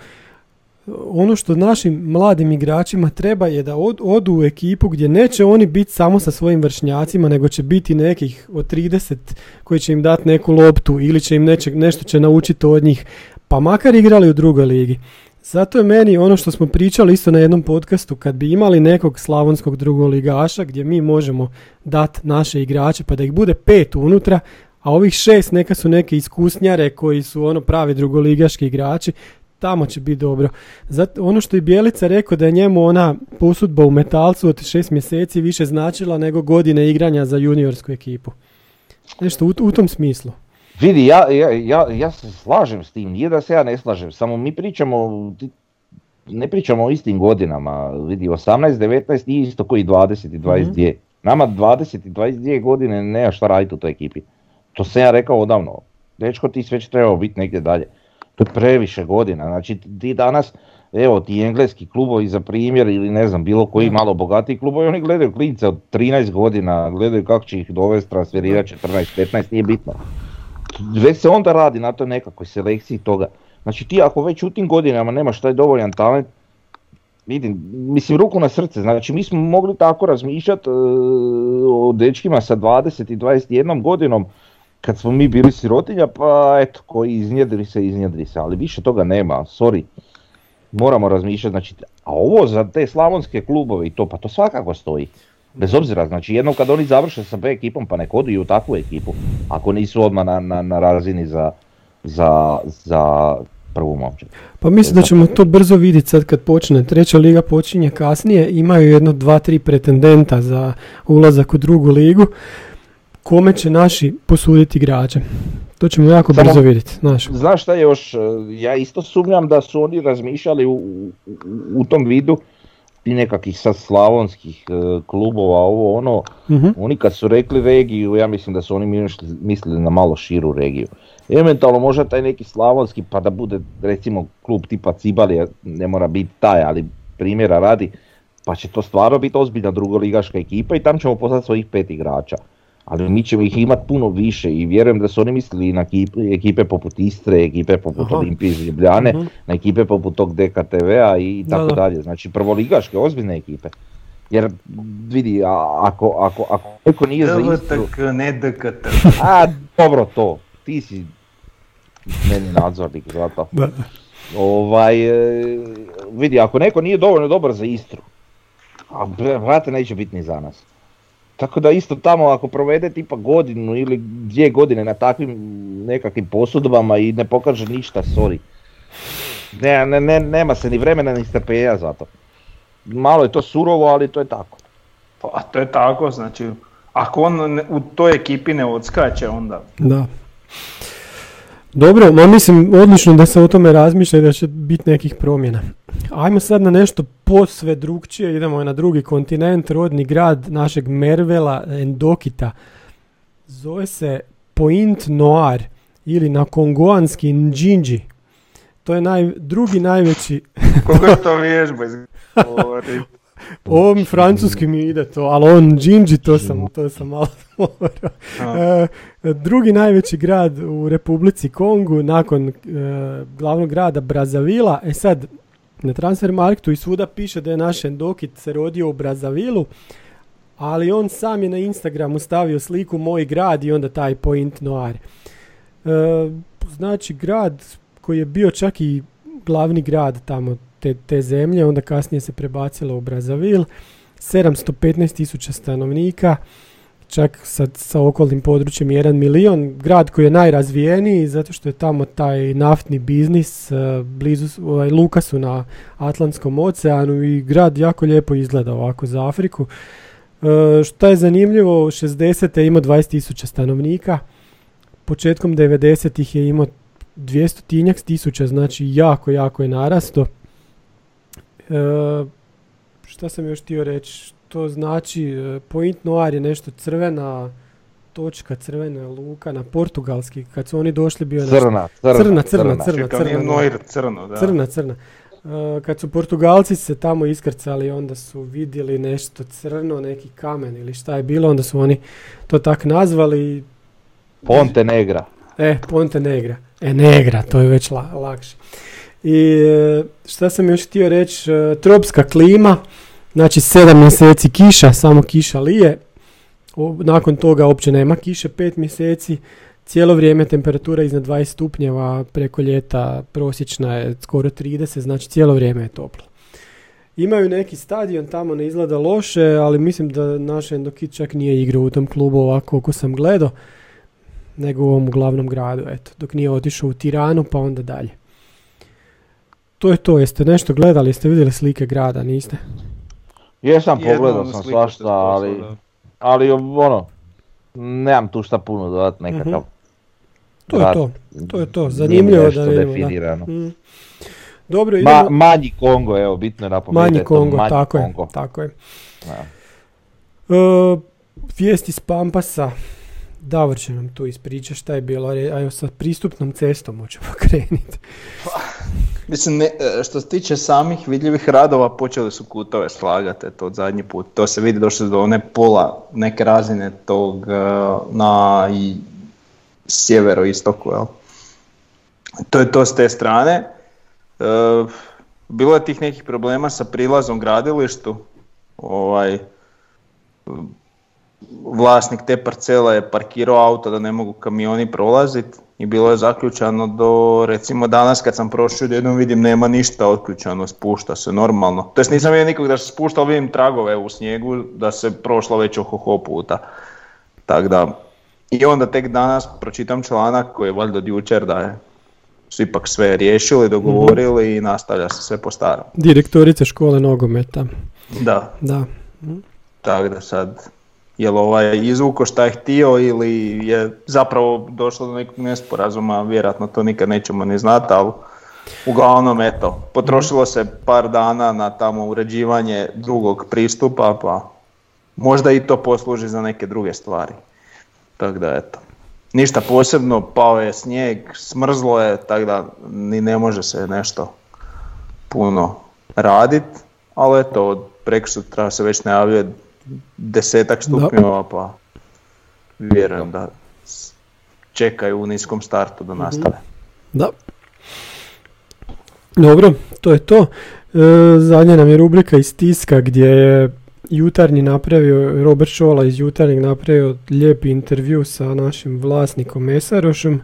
Ono što našim mladim igračima treba je da od- odu u ekipu gdje neće oni biti samo sa svojim vršnjacima, nego će biti nekih od 30 koji će im dati neku loptu ili će im neće, nešto će naučiti od njih, pa makar igrali u drugoj ligi. Zato je meni ono što smo pričali isto na jednom podcastu, kad bi imali nekog slavonskog drugoligaša gdje mi možemo dati naše igrače pa da ih bude pet unutra, a ovih šest neka su neke iskusnjare koji su ono pravi drugoligaški igrači, tamo će biti dobro. Zato ono što je Bjelica rekao da je njemu ona posudba u metalcu od šest mjeseci više značila nego godine igranja za juniorsku ekipu. Nešto u, u tom smislu. Vidi, ja, ja, ja, ja se slažem s tim, nije da se ja ne slažem, samo mi pričamo, ne pričamo o istim godinama, vidi 18, 19 nije isto koji 20 i 22. Nama 20 i 22 godine nema šta raditi u toj ekipi. To sam ja rekao odavno. Dečko ti sve će trebao biti negdje dalje. To je previše godina, znači ti- danas, evo ti engleski klubovi za primjer ili ne znam bilo koji malo bogatiji klubovi, oni gledaju klince od 13 godina, gledaju kako će ih dovesti, transferirati 14, 15, nije bitno već se onda radi na toj nekakvoj selekciji toga. Znači ti ako već u tim godinama nemaš taj dovoljan talent, vidim, mislim ruku na srce, znači mi smo mogli tako razmišljati o dečkima sa 20 i 21 godinom kad smo mi bili sirotinja, pa eto, koji iznjedri se, iznjedri se, ali više toga nema, sorry. Moramo razmišljati, znači, a ovo za te slavonske klubove i to, pa to svakako stoji. Bez obzira, znači jednom kad oni završe sa B ekipom, pa nek odu i u takvu ekipu, ako nisu odmah na, na, na razini za, za, za prvu momčad. Pa mislim da ćemo to brzo vidjeti sad kad počne. Treća liga počinje kasnije, imaju jedno, dva, tri pretendenta za ulazak u drugu ligu. Kome će naši posuditi igrače? To ćemo jako Samo- brzo vidjeti, znaš. Znaš šta je još, e, ja isto sumnjam da su oni razmišljali u, u, u tom vidu ti nekakvih sad slavonskih e, klubova, ovo ono, Mhm. oni kad su rekli regiju, ja mislim da su oni mislili na malo širu regiju. Eventualno možda taj neki slavonski pa da bude recimo klub tipa Cibalija, ne mora biti taj, ali primjera radi, pa će to stvarno biti ozbiljna drugoligaška ekipa i tam ćemo poslati svojih pet igrača. Ali mi ćemo ih imati puno više i vjerujem da su oni mislili na ekipe, ekipe poput Istre, ekipe poput Aha. Olimpije iz Ljubljane, Mhm. na ekipe poput tog DKTV-a i Da, tako da. dalje. Znači prvoligaške, ozbiljne ekipe. Jer vidi, a, ako, ako, ako neko nije za Istru, ne DKT. a dobro to, ti si meni nadzornik za to. Da. Ovaj, e, vidi, ako neko nije dovoljno dobar za Istru, a vrate neće biti ni za nas. Tako da isto tamo ako provede tipa godinu ili dvije godine na takvim nekakvim posudbama i ne pokaže ništa, sorry. Ne, ne, ne, nema se ni vremena ni strpljenja za to. Malo je to surovo, ali to je tako. Pa to je tako, znači, ako on ne- u toj ekipi ne odskače, onda Da. Dobro, ma mislim odlično da se o tome razmišlja i da će biti nekih promjena. Ajmo sad na nešto posve drugčije, idemo na drugi kontinent, rodni grad našeg Mervela Endokita. Zove se Point Noir ili na kongoanski Njinji. To je naj, drugi najveći, je to vježba ovom francuski mi ide to, ali on Njinji, to sam, to sam malo morao. E, drugi najveći grad u Republici Kongu nakon e, glavnog grada Brazavila. E sad, na Transfermarktu i svuda piše da je naš Endokit se rodio u Brazavilu, ali on sam je na Instagramu stavio sliku moj grad i onda taj Point Noir. E, znači grad koji je bio čak i glavni grad tamo te, te zemlje, onda kasnije se prebacilo u Brazavil. 715 tisuća stanovnika, čak sa, sa okolnim područjem 1 milion, grad koji je najrazvijeniji zato što je tamo taj naftni biznis, e, blizu ovaj, luka su na Atlantskom oceanu i grad jako lijepo izgleda ovako za Afriku. E, šta je zanimljivo, 60. je imao 20 tisuća stanovnika, početkom 90-ih je imao 200 tinjak tisuća, znači jako, jako je narasto. E, šta sam još htio reći? To znači e, Point Noir je nešto crvena točka, crvena luka na portugalski. Kad su oni došli bio je nešto- Crna, crna, Crna, crna, crna. nije da. Noir crno, da. Crna, crna. E, kad su Portugalci se tamo iskrcali, onda su vidjeli nešto crno, neki kamen ili šta je bilo, onda su oni to tak nazvali. Ponte Negra. E, Ponte Negra. E, Negra, to je već la- lakše. I e, šta sam još htio reći, e, tropska klima, znači 7 mjeseci kiša, samo kiša lije. Nakon toga uopće nema kiše, 5 mjeseci. Cijelo vrijeme temperatura iznad 20 stupnjeva, preko ljeta prosječna je skoro 30, znači cijelo vrijeme je toplo. Imaju neki stadion, tamo ne izgleda loše, ali mislim da naš Endokit čak nije igrao u tom klubu ovako koliko sam gledao, nego u ovom glavnom gradu, eto, dok nije otišao u Tiranu pa onda dalje. To je to, jeste nešto gledali, jeste vidjeli slike grada, niste? Jesam, pogledao onu sam svašta, ali, da. ali ono, nemam tu šta puno dodat nekakav. Mhm. To je to, to je to, zanimljivo da vidimo. Mm. Dobro, Ma, idemo, manji Kongo, evo, bitno je napomenuti. manji Kongo, manji tako Kongo. je, tako je. Da. E, vijesti s Pampasa, Davor će nam tu ispričati šta je bilo, Re- a evo sa pristupnom cestom hoćemo krenuti. Mislim, ne, e, što se tiče samih vidljivih radova, počeli su kutove slagati, to zadnji put. To se vidi došli do one pola neke razine tog e, na i sjeveroistoku, jel? To je to s te strane. E, bilo je tih nekih problema sa prilazom gradilištu. Ovaj, vlasnik te parcele je parkirao auto da ne mogu kamioni prolaziti i bilo je zaključano do recimo danas kad sam prošao jednom vidim nema ništa otključano, spušta se normalno. To jest nisam vidio nikog da se spušta, ali vidim tragove u snijegu da se prošlo već oko ho puta. Tako da, i onda tek danas pročitam članak koji je valjda od jučer da je su ipak sve riješili, dogovorili i nastavlja se sve po starom. Direktorica škole nogometa, Da, da. Tako da sad, je li ovaj izvuko šta je htio ili je zapravo došlo do nekog nesporazuma, vjerojatno to nikad nećemo ni znati, ali uglavnom eto, potrošilo se par dana na tamo uređivanje drugog pristupa, pa možda i to posluži za neke druge stvari. Tako da eto, ništa posebno, pao je snijeg, smrzlo je, tako da ni ne može se nešto puno radit, ali eto, od prekosutra se već najavljuje desetak stupnjeva, pa vjerujem da čekaju u niskom startu da nastave. Da. Dobro, to je to. E, zadnja nam je rubrika iz tiska gdje je jutarnji napravio, Robert Šola iz jutarnjeg napravio lijepi intervju sa našim vlasnikom Mesarošom.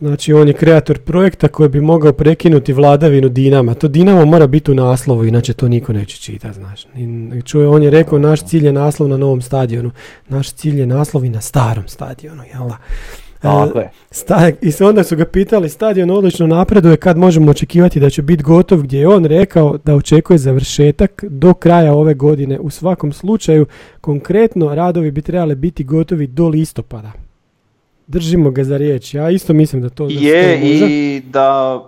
Znači on je kreator projekta koji bi mogao prekinuti vladavinu Dinama. To Dinamo mora biti u naslovu, inače to niko neće čitati, znaš. I čuje, on je rekao naš cilj je naslov na novom stadionu. Naš cilj je naslov i na starom stadionu, jel da? Tako E, je. Sta- I onda su ga pitali, stadion odlično napreduje, kad možemo očekivati da će biti gotov, gdje je on rekao da očekuje završetak do kraja ove godine. U svakom slučaju, konkretno, radovi bi trebali biti gotovi do listopada. Držimo ga za riječ. Ja isto mislim da to da Je to može. i da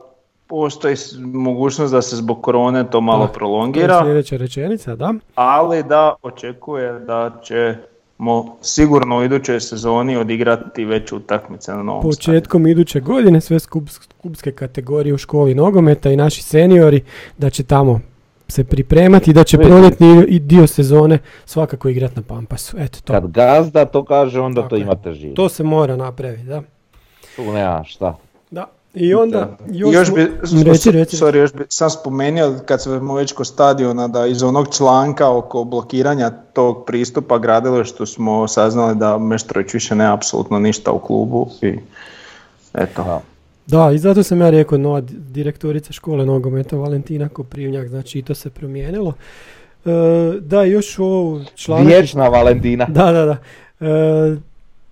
postoji mogućnost da se zbog korone to malo Da, To je prolongira, sljedeća rečenica, da. ali da očekuje da ćemo sigurno u idućoj sezoni odigrati već utakmice na novom stadionu. Početkom iduće godine sve skups- klubske kategorije u školi nogometa i naši seniori da će tamo se pripremati i da će proljetni i dio sezone svakako igrati na Pampasu. Eto to. Kad gazda to kaže, onda Tako to je. ima težinu. To se mora napraviti, da. Tu nema šta. Da. I onda Da. još, još bi, reći, reći. sorry, još bi sam spomenuo kad smo već kod stadiona da iz onog članka oko blokiranja tog pristupa gradilištu smo saznali da Meštrović više nema apsolutno ništa u klubu i eto. Da. Da, i zato sam ja rekao nova di- direktorica škole nogometa Valentina Koprivnjak, znači i to se promijenilo. E, da, još ovo članak... Vječna Valentina. Da, da, da. E,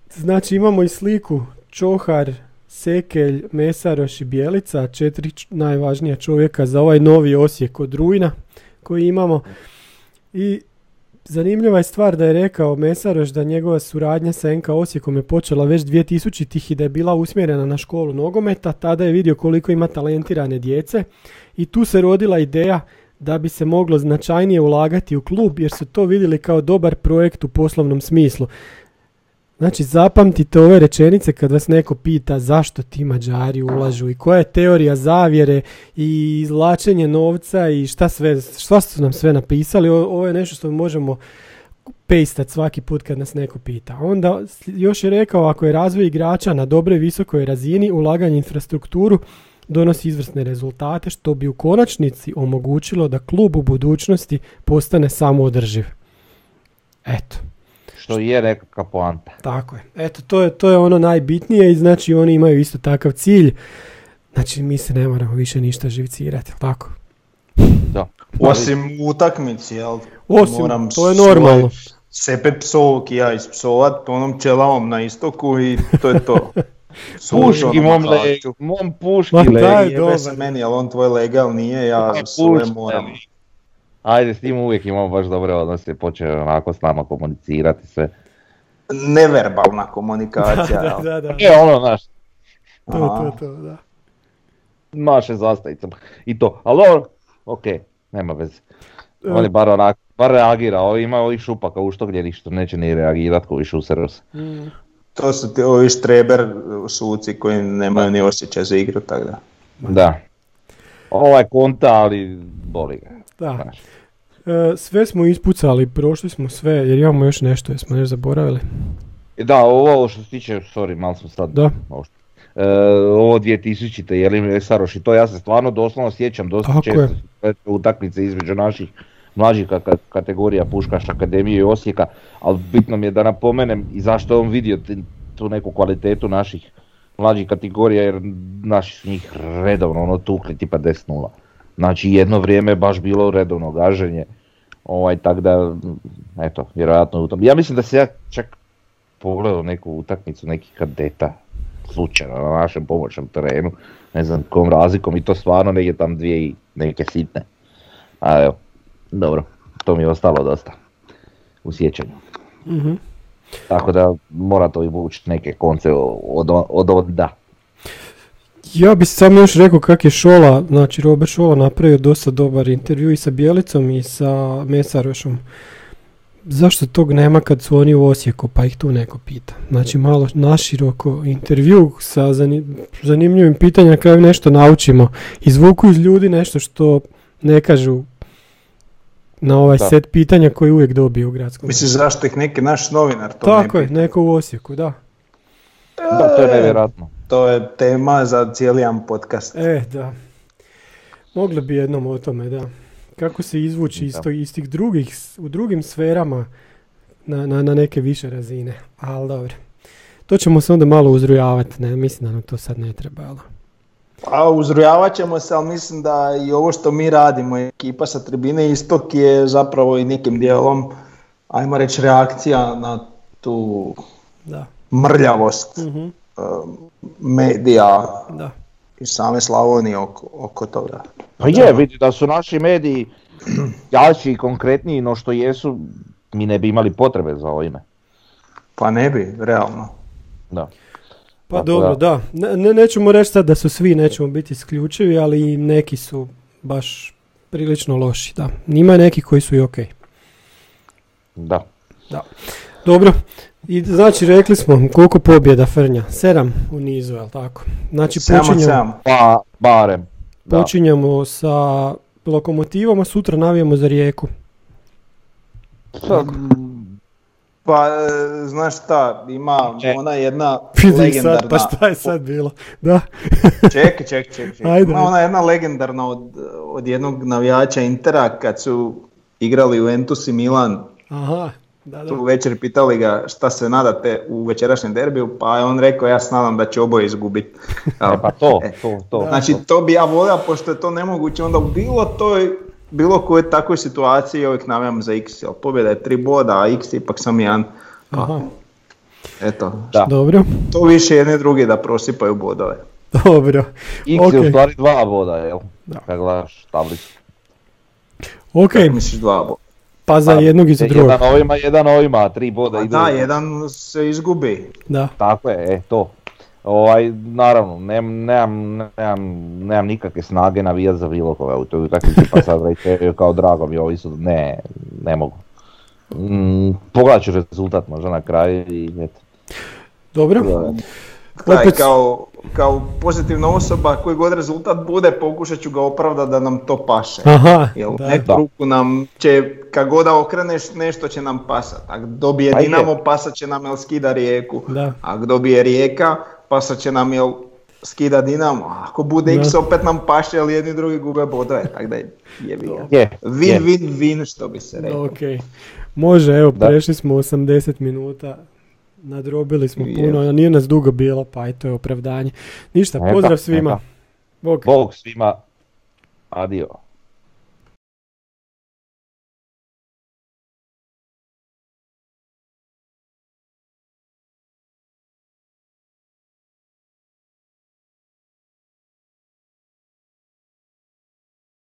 znači imamo i sliku Čohar, Sekelj, Mesaroš i Bjelica, četiri č- najvažnija čovjeka za ovaj novi Osijek od Rujna koji imamo. I zanimljiva je stvar da je rekao Mesaroš da njegova suradnja sa NK Osijekom je počela već 2000-ih i da je bila usmjerena na školu nogometa. Tada je vidio koliko ima talentirane djece i tu se rodila ideja da bi se moglo značajnije ulagati u klub jer su to vidjeli kao dobar projekt u poslovnom smislu. Znači zapamtite ove rečenice kad vas neko pita zašto ti Mađari ulažu i koja je teorija zavjere i izvlačenje novca i šta sve, šta su nam sve napisali. Ovo je nešto što možemo pastat svaki put kad nas neko pita. Onda još je rekao ako je razvoj igrača na dobroj visokoj razini, ulaganje infrastrukturu donosi izvrsne rezultate što bi u konačnici omogućilo da klub u budućnosti postane samoodrživ. Eto. Što je nekakva poanta. Tako je. Eto, to je, to je ono najbitnije i znači oni imaju isto takav cilj. Znači mi se ne moramo više ništa živcirati, tako? Da. Osim u utakmici, jel? Osim, Moram to je normalno. Sepet psovki ja ispsovat onom čelavom na istoku i to je to. Puški mom, na le, plaću. mom puški Ma le. daj, Jebe se meni, ali on tvoj legal nije, ja svoje moram. Ajde, s tim uvijek imamo baš dobre odnose, počeo onako s nama komunicirati sve. Neverbalna komunikacija, da, jel? da, da. E, ono, znaš, To, to, to, da. maše zastavicom. I to, ali dobro, okej, nema veze. On je bar onak, bar reagira, ovi ima ovih šupaka uštogljenih što neće ni reagirat koji šuseros. Mm, To su ti ovi štreber suci koji nemaju ni osjećaj za igru, tako da. Da. Ovaj konta, ali boli ga. da. E, sve smo ispucali, prošli smo sve, jer imamo još nešto, jesmo nešto zaboravili. I Da, ovo što se tiče, sorry, malo smo sad... Da. E, ovo 2000. je li Mesaroš i to ja se stvarno doslovno sjećam dosta Tako često je. utakmice između naših mlađih ka- ka- kategorija Puškaš Akademije i Osijeka, ali bitno mi je da napomenem i zašto je on vidio tu neku kvalitetu naših mlađih kategorija jer naši su njih redovno ono tukli tipa 10-0. Znači jedno vrijeme je baš bilo redovno gaženje. Ovaj, tak da, eto, vjerojatno u tom. Ja mislim da se ja čak pogledao neku utakmicu nekih kadeta slučajno na našem pomoćnom terenu, ne znam kom razlikom i to stvarno negdje tam dvije i neke sitne. A evo, dobro, to mi je ostalo dosta u sjećanju. Mhm. Tako da mora to i vući neke konce od, od onda. Ja bi samo još rekao kak je Šola, znači Robert Šola napravio dosta dobar intervju i sa Bjelicom i sa Mesarošom. Zašto tog nema kad su oni u Osijeku, pa ih tu neko pita. Znači malo naširoko intervju sa zani- zanimljivim pitanjima, na kraju nešto naučimo. Izvuku iz ljudi nešto što ne kažu na ovaj Da. set pitanja koji uvijek dobije u gradskom. Misliš zašto ih neki naš novinar to Tako ne je, pita? neko u Osijeku, da. Da, to je nevjerojatno. To je tema za cijeli jedan podcast. E, da. Mogli bi jednom o tome, da. Kako se izvući iz, tog- iz tih drugih, u drugim sferama na, na, na neke više razine. Ali dobro. To ćemo se onda malo uzrujavati, ne, mislim da nam to sad ne treba, ali... A uzrujavat ćemo se, ali mislim da i ovo što mi radimo, ekipa sa tribine Istok je zapravo i nekim dijelom, ajmo reći, reakcija na tu Da. mrljavost Mhm, um, medija da. i same Slavonije oko, oko toga. Pa je, vidi da su naši mediji jači i konkretniji no što jesu, mi ne bi imali potrebe za ovime. Pa ne bi, realno. Da. Pa Tako dobro, da. Ne, ne- nećemo reći sad da su svi, nećemo biti isključivi, ali i neki su baš prilično loši, da. Ima neki koji su i okej. Da. Dobro, i znači rekli smo koliko pobjeda Frnja? Sedam u nizu, jel tako? Znači počinjemo, sedam. Pa, barem. Da. počinjemo sa lokomotivom, a sutra navijamo za rijeku. Sad, Pa, e, znaš šta, ima E. ona jedna legendarna... sad, pa šta je sad bilo? Da, Čekaj, čekaj, čekaj. čekaj. Ajde, Ima ona jedna legendarna od, od jednog navijača Intera kad su igrali Juventus i Milan. aha, da, da. Tu večer pitali ga šta se nadate u večerašnjem derbiju, pa je on rekao ja se nadam da će oboje izgubiti. e, pa to, to, to. Znači to bi ja volio, pošto je to nemoguće, onda u bilo toj, bilo kojoj takvoj situaciji uvijek navijam za X, jer pobjeda je tri boda, a X je ipak sam jedan. Pa, Aha, eto, Da. dobro, to više jedne drugi da prosipaju bodove. dobro. X je Ok. u stvari dva boda, jel? Da. Kad gledaš tablicu. Ok, Misliš dva boda. Pa za jednog i za drugog. Jedan ovima, jedan ovima, tri boda Pa idu. da, jedan se izgubi. Da, Tako je, e, to. Ovaj, naravno, nemam, nemam, nemam, nemam nikakve snage navijat za bilo koga u toj utakmici, pa sad reći e, kao drago mi ovi su, ne, ne mogu. Mm, pogledat ću rezultat možda na kraju i eto. dobro. Gledaj, Opet- kao, kao pozitivna osoba koji god rezultat bude, pokušat ću ga opravdati da nam to paše. Aha, Jel, da. neku Da. ruku nam će, kad god da okreneš, nešto će nam pasat. Ako dobije Pa je. Dinamo, pasat će nam jel skida rijeku. Da. Ako dobije Rijeka, pasat će nam jel skida Dinamo. Ako bude Da. X, opet nam paše, ali jedni drugi gube bodove. Tako da je. Je, Win, je. win, win, što bi se reklo. Ok, može, evo, Da. prešli smo 80 minuta, nadrobili smo puno, a nije nas dugo bilo, pa i to je opravdanje. Ništa, E, pozdrav svima. e, da. Bog. Bog svima, adio.